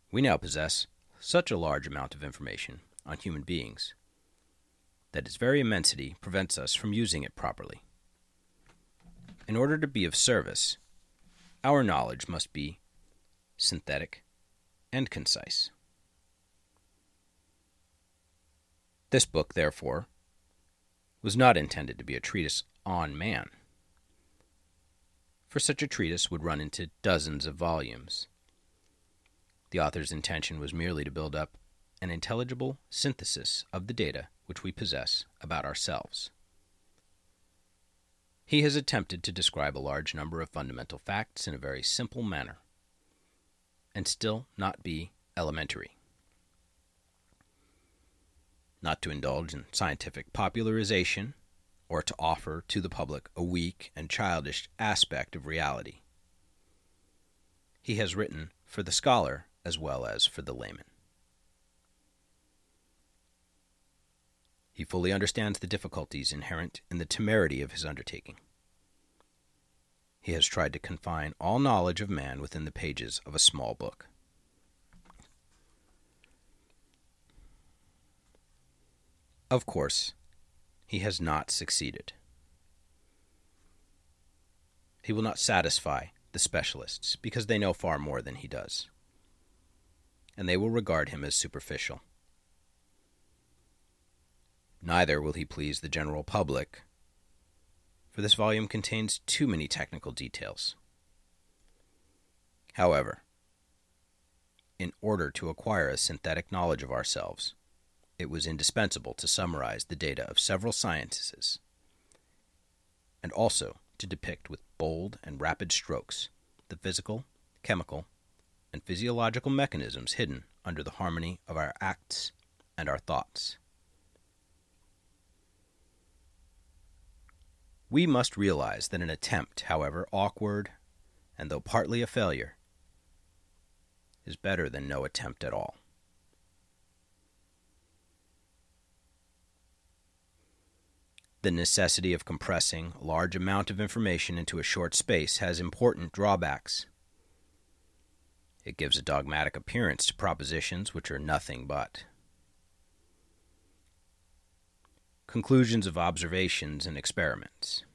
We now possess such a large amount of information on human beings that its very immensity prevents us from using it properly. In order to be of service, our knowledge must be synthetic and concise. This book, therefore, was not intended to be a treatise on man, for such a treatise would run into dozens of volumes. The author's intention was merely to build up an intelligible synthesis of the data which we possess about ourselves. He has attempted to describe a large number of fundamental facts in a very simple manner, and still not be elementary. Not to indulge in scientific popularization, or to offer to the public a weak and childish aspect of reality. He has written for the scholar as well as for the layman. He fully understands the difficulties inherent in the temerity of his undertaking. He has tried to confine all knowledge of man within the pages of a small book. Of course, he has not succeeded. He will not satisfy the specialists because they know far more than he does, and they will regard him as superficial. Neither will he please the general public, for this volume contains too many technical details. However, in order to acquire a synthetic knowledge of ourselves, it was indispensable to summarize the data of several sciences, and also to depict with bold and rapid strokes the physical, chemical, and physiological mechanisms hidden under the harmony of our acts and our thoughts. We must realize that an attempt, however awkward, and though partly a failure, is better than no attempt at all. The necessity of compressing a large amount of information into a short space has important drawbacks. It gives a dogmatic appearance to propositions which are nothing but. Conclusions of observations and experiments.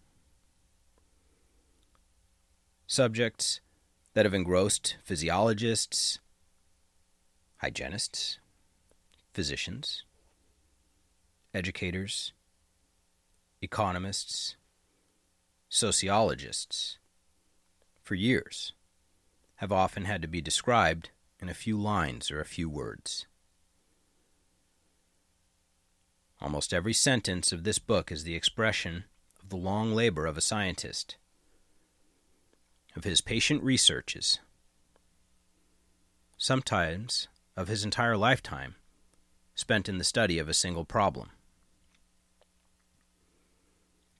Subjects that have engrossed physiologists, hygienists, physicians, educators, economists, sociologists, for years, have often had to be described in a few lines or a few words. Almost every sentence of this book is the expression of the long labor of a scientist, of his patient researches, sometimes of his entire lifetime spent in the study of a single problem.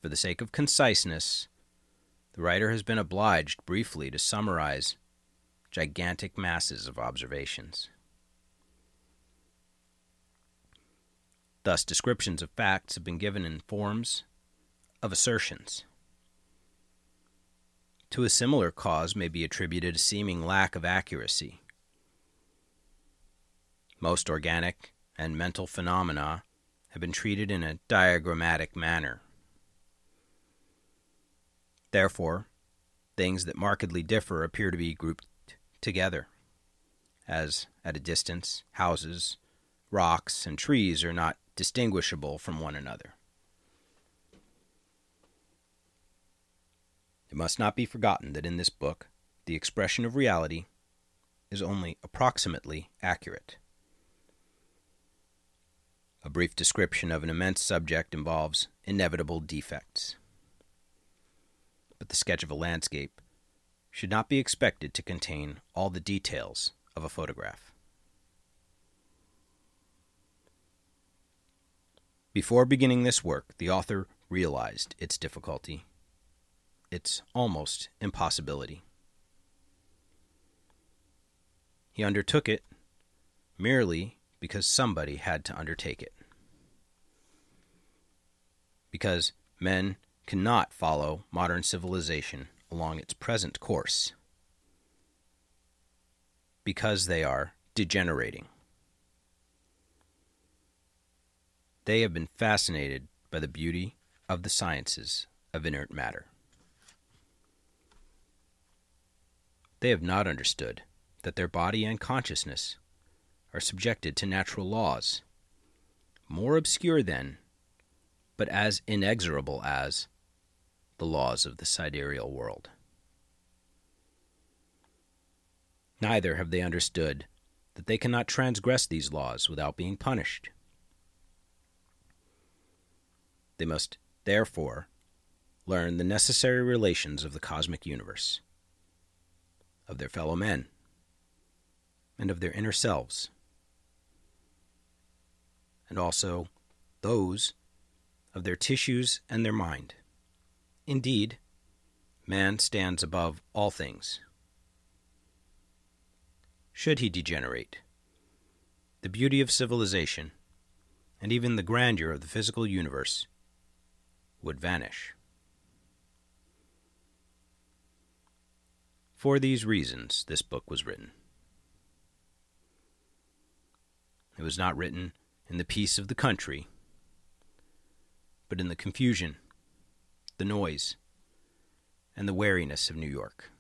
For the sake of conciseness, the writer has been obliged briefly to summarize gigantic masses of observations. Thus, descriptions of facts have been given in forms of assertions. To a similar cause may be attributed a seeming lack of accuracy. Most organic and mental phenomena have been treated in a diagrammatic manner. Therefore, things that markedly differ appear to be grouped together, as at a distance, houses, rocks, and trees are not distinguishable from one another. It must not be forgotten that in this book, the expression of reality is only approximately accurate. A brief description of an immense subject involves inevitable defects. But the sketch of a landscape should not be expected to contain all the details of a photograph. Before beginning this work, the author realized its difficulty, its almost impossibility. He undertook it merely because somebody had to undertake it. Because men cannot follow modern civilization along its present course. Because they are degenerating. They have been fascinated by the beauty of the sciences of inert matter. They have not understood that their body and consciousness are subjected to natural laws, more obscure than, but as inexorable as, the laws of the sidereal world. Neither have they understood that they cannot transgress these laws without being punished. They must, therefore, learn the necessary relations of the cosmic universe, of their fellow men, and of their inner selves, and also those of their tissues and their mind. Indeed, man stands above all things. Should he degenerate, the beauty of civilization, and even the grandeur of the physical universe, would vanish. For these reasons, this book was written. It was not written in the peace of the country, but in the confusion, the noise, and the wariness of New York.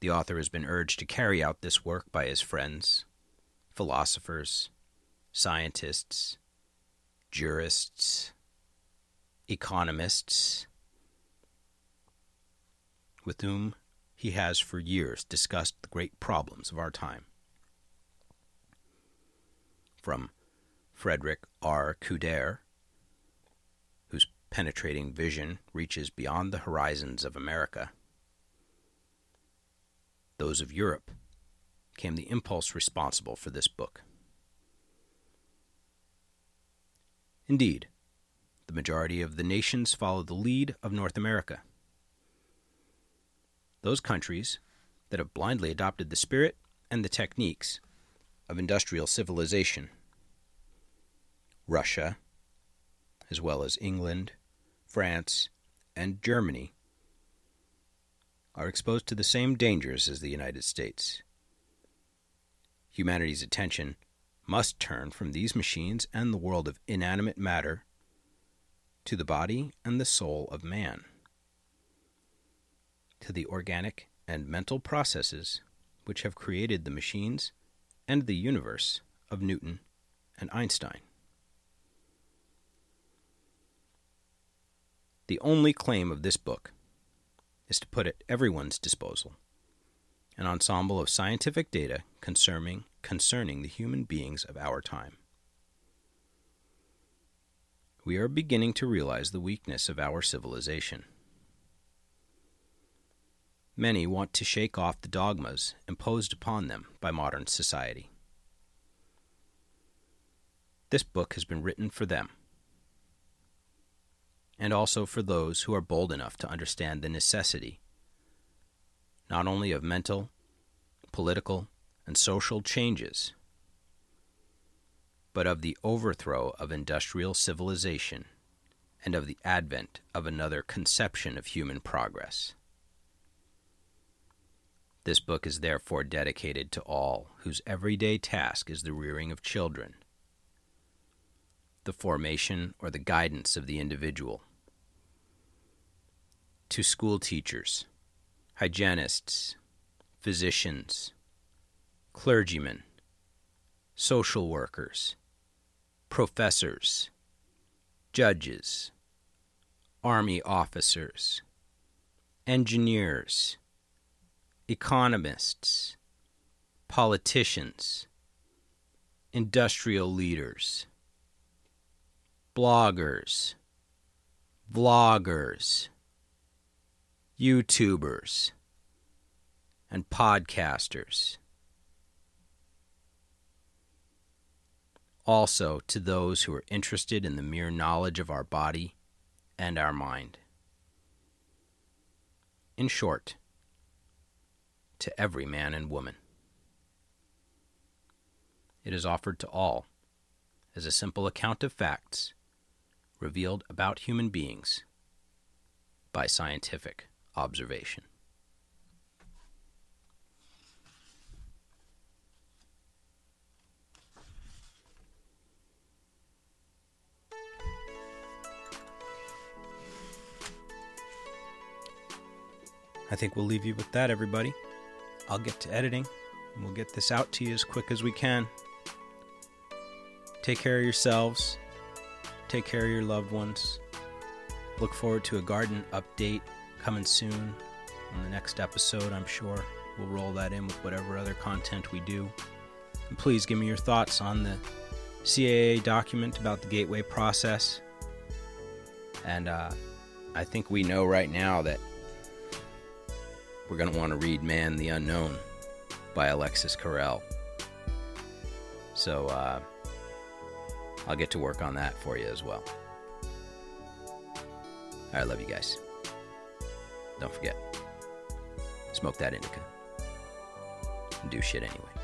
The author has been urged to carry out this work by his friends, philosophers, scientists, jurists, economists, with whom he has for years discussed the great problems of our time. From Frederic R. Coudert, penetrating vision reaches beyond the horizons of America, those of Europe, came the impulse responsible for this book. Indeed, the majority of the nations follow the lead of North America. Those countries that have blindly adopted the spirit and the techniques of industrial civilization. Russia, as well as England, France, and Germany, are exposed to the same dangers as the United States. Humanity's attention must turn from these machines and the world of inanimate matter to the body and the soul of man, to the organic and mental processes which have created the machines and the universe of Newton and Einstein. The only claim of this book is to put at everyone's disposal an ensemble of scientific data concerning, concerning the human beings of our time. We are beginning to realize the weakness of our civilization. Many want to shake off the dogmas imposed upon them by modern society. This book has been written for them, and also for those who are bold enough to understand the necessity not only of mental, political, and social changes, but of the overthrow of industrial civilization and of the advent of another conception of human progress. This book is therefore dedicated to all whose everyday task is the rearing of children, the formation or the guidance of the individual, to school teachers, hygienists, physicians, clergymen, social workers, professors, judges, army officers, engineers, economists, politicians, industrial leaders, bloggers, vloggers, YouTubers, and podcasters. Also, to those who are interested in the mere knowledge of our body and our mind. In short, to every man and woman. It is offered to all as a simple account of facts revealed about human beings by scientific observation. I think we'll leave you with that, everybody. I'll get to editing, and we'll get this out to you as quick as we can. Take care of yourselves. Take care of your loved ones. Look forward to a garden update coming soon on the next episode, I'm sure. We'll roll that in with whatever other content we do. And please give me your thoughts on the CIA document about the gateway process. And uh, I think we know right now that we're going to want to read Man the Unknown by Alexis Carrel. So uh, I'll get to work on that for you as well. I love you guys. Don't forget, smoke that indica. Do shit anyway.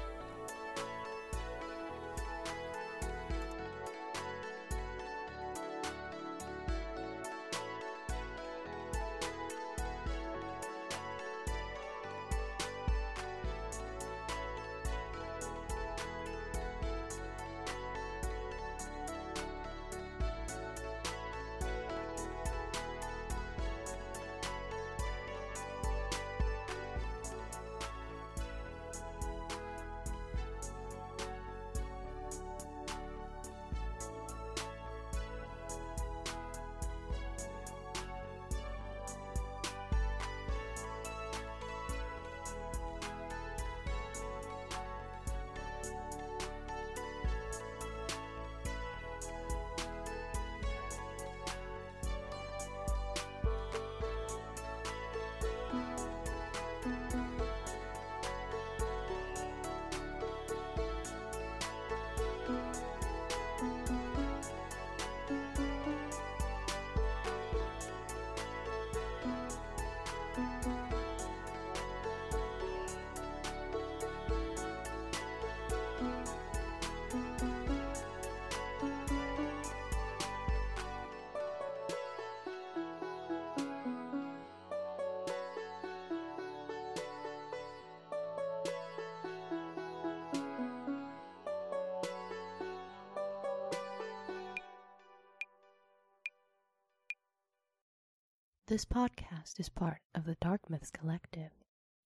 Collective.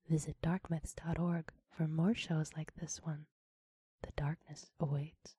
Visit darkmyths.org for more shows like this one. The darkness awaits.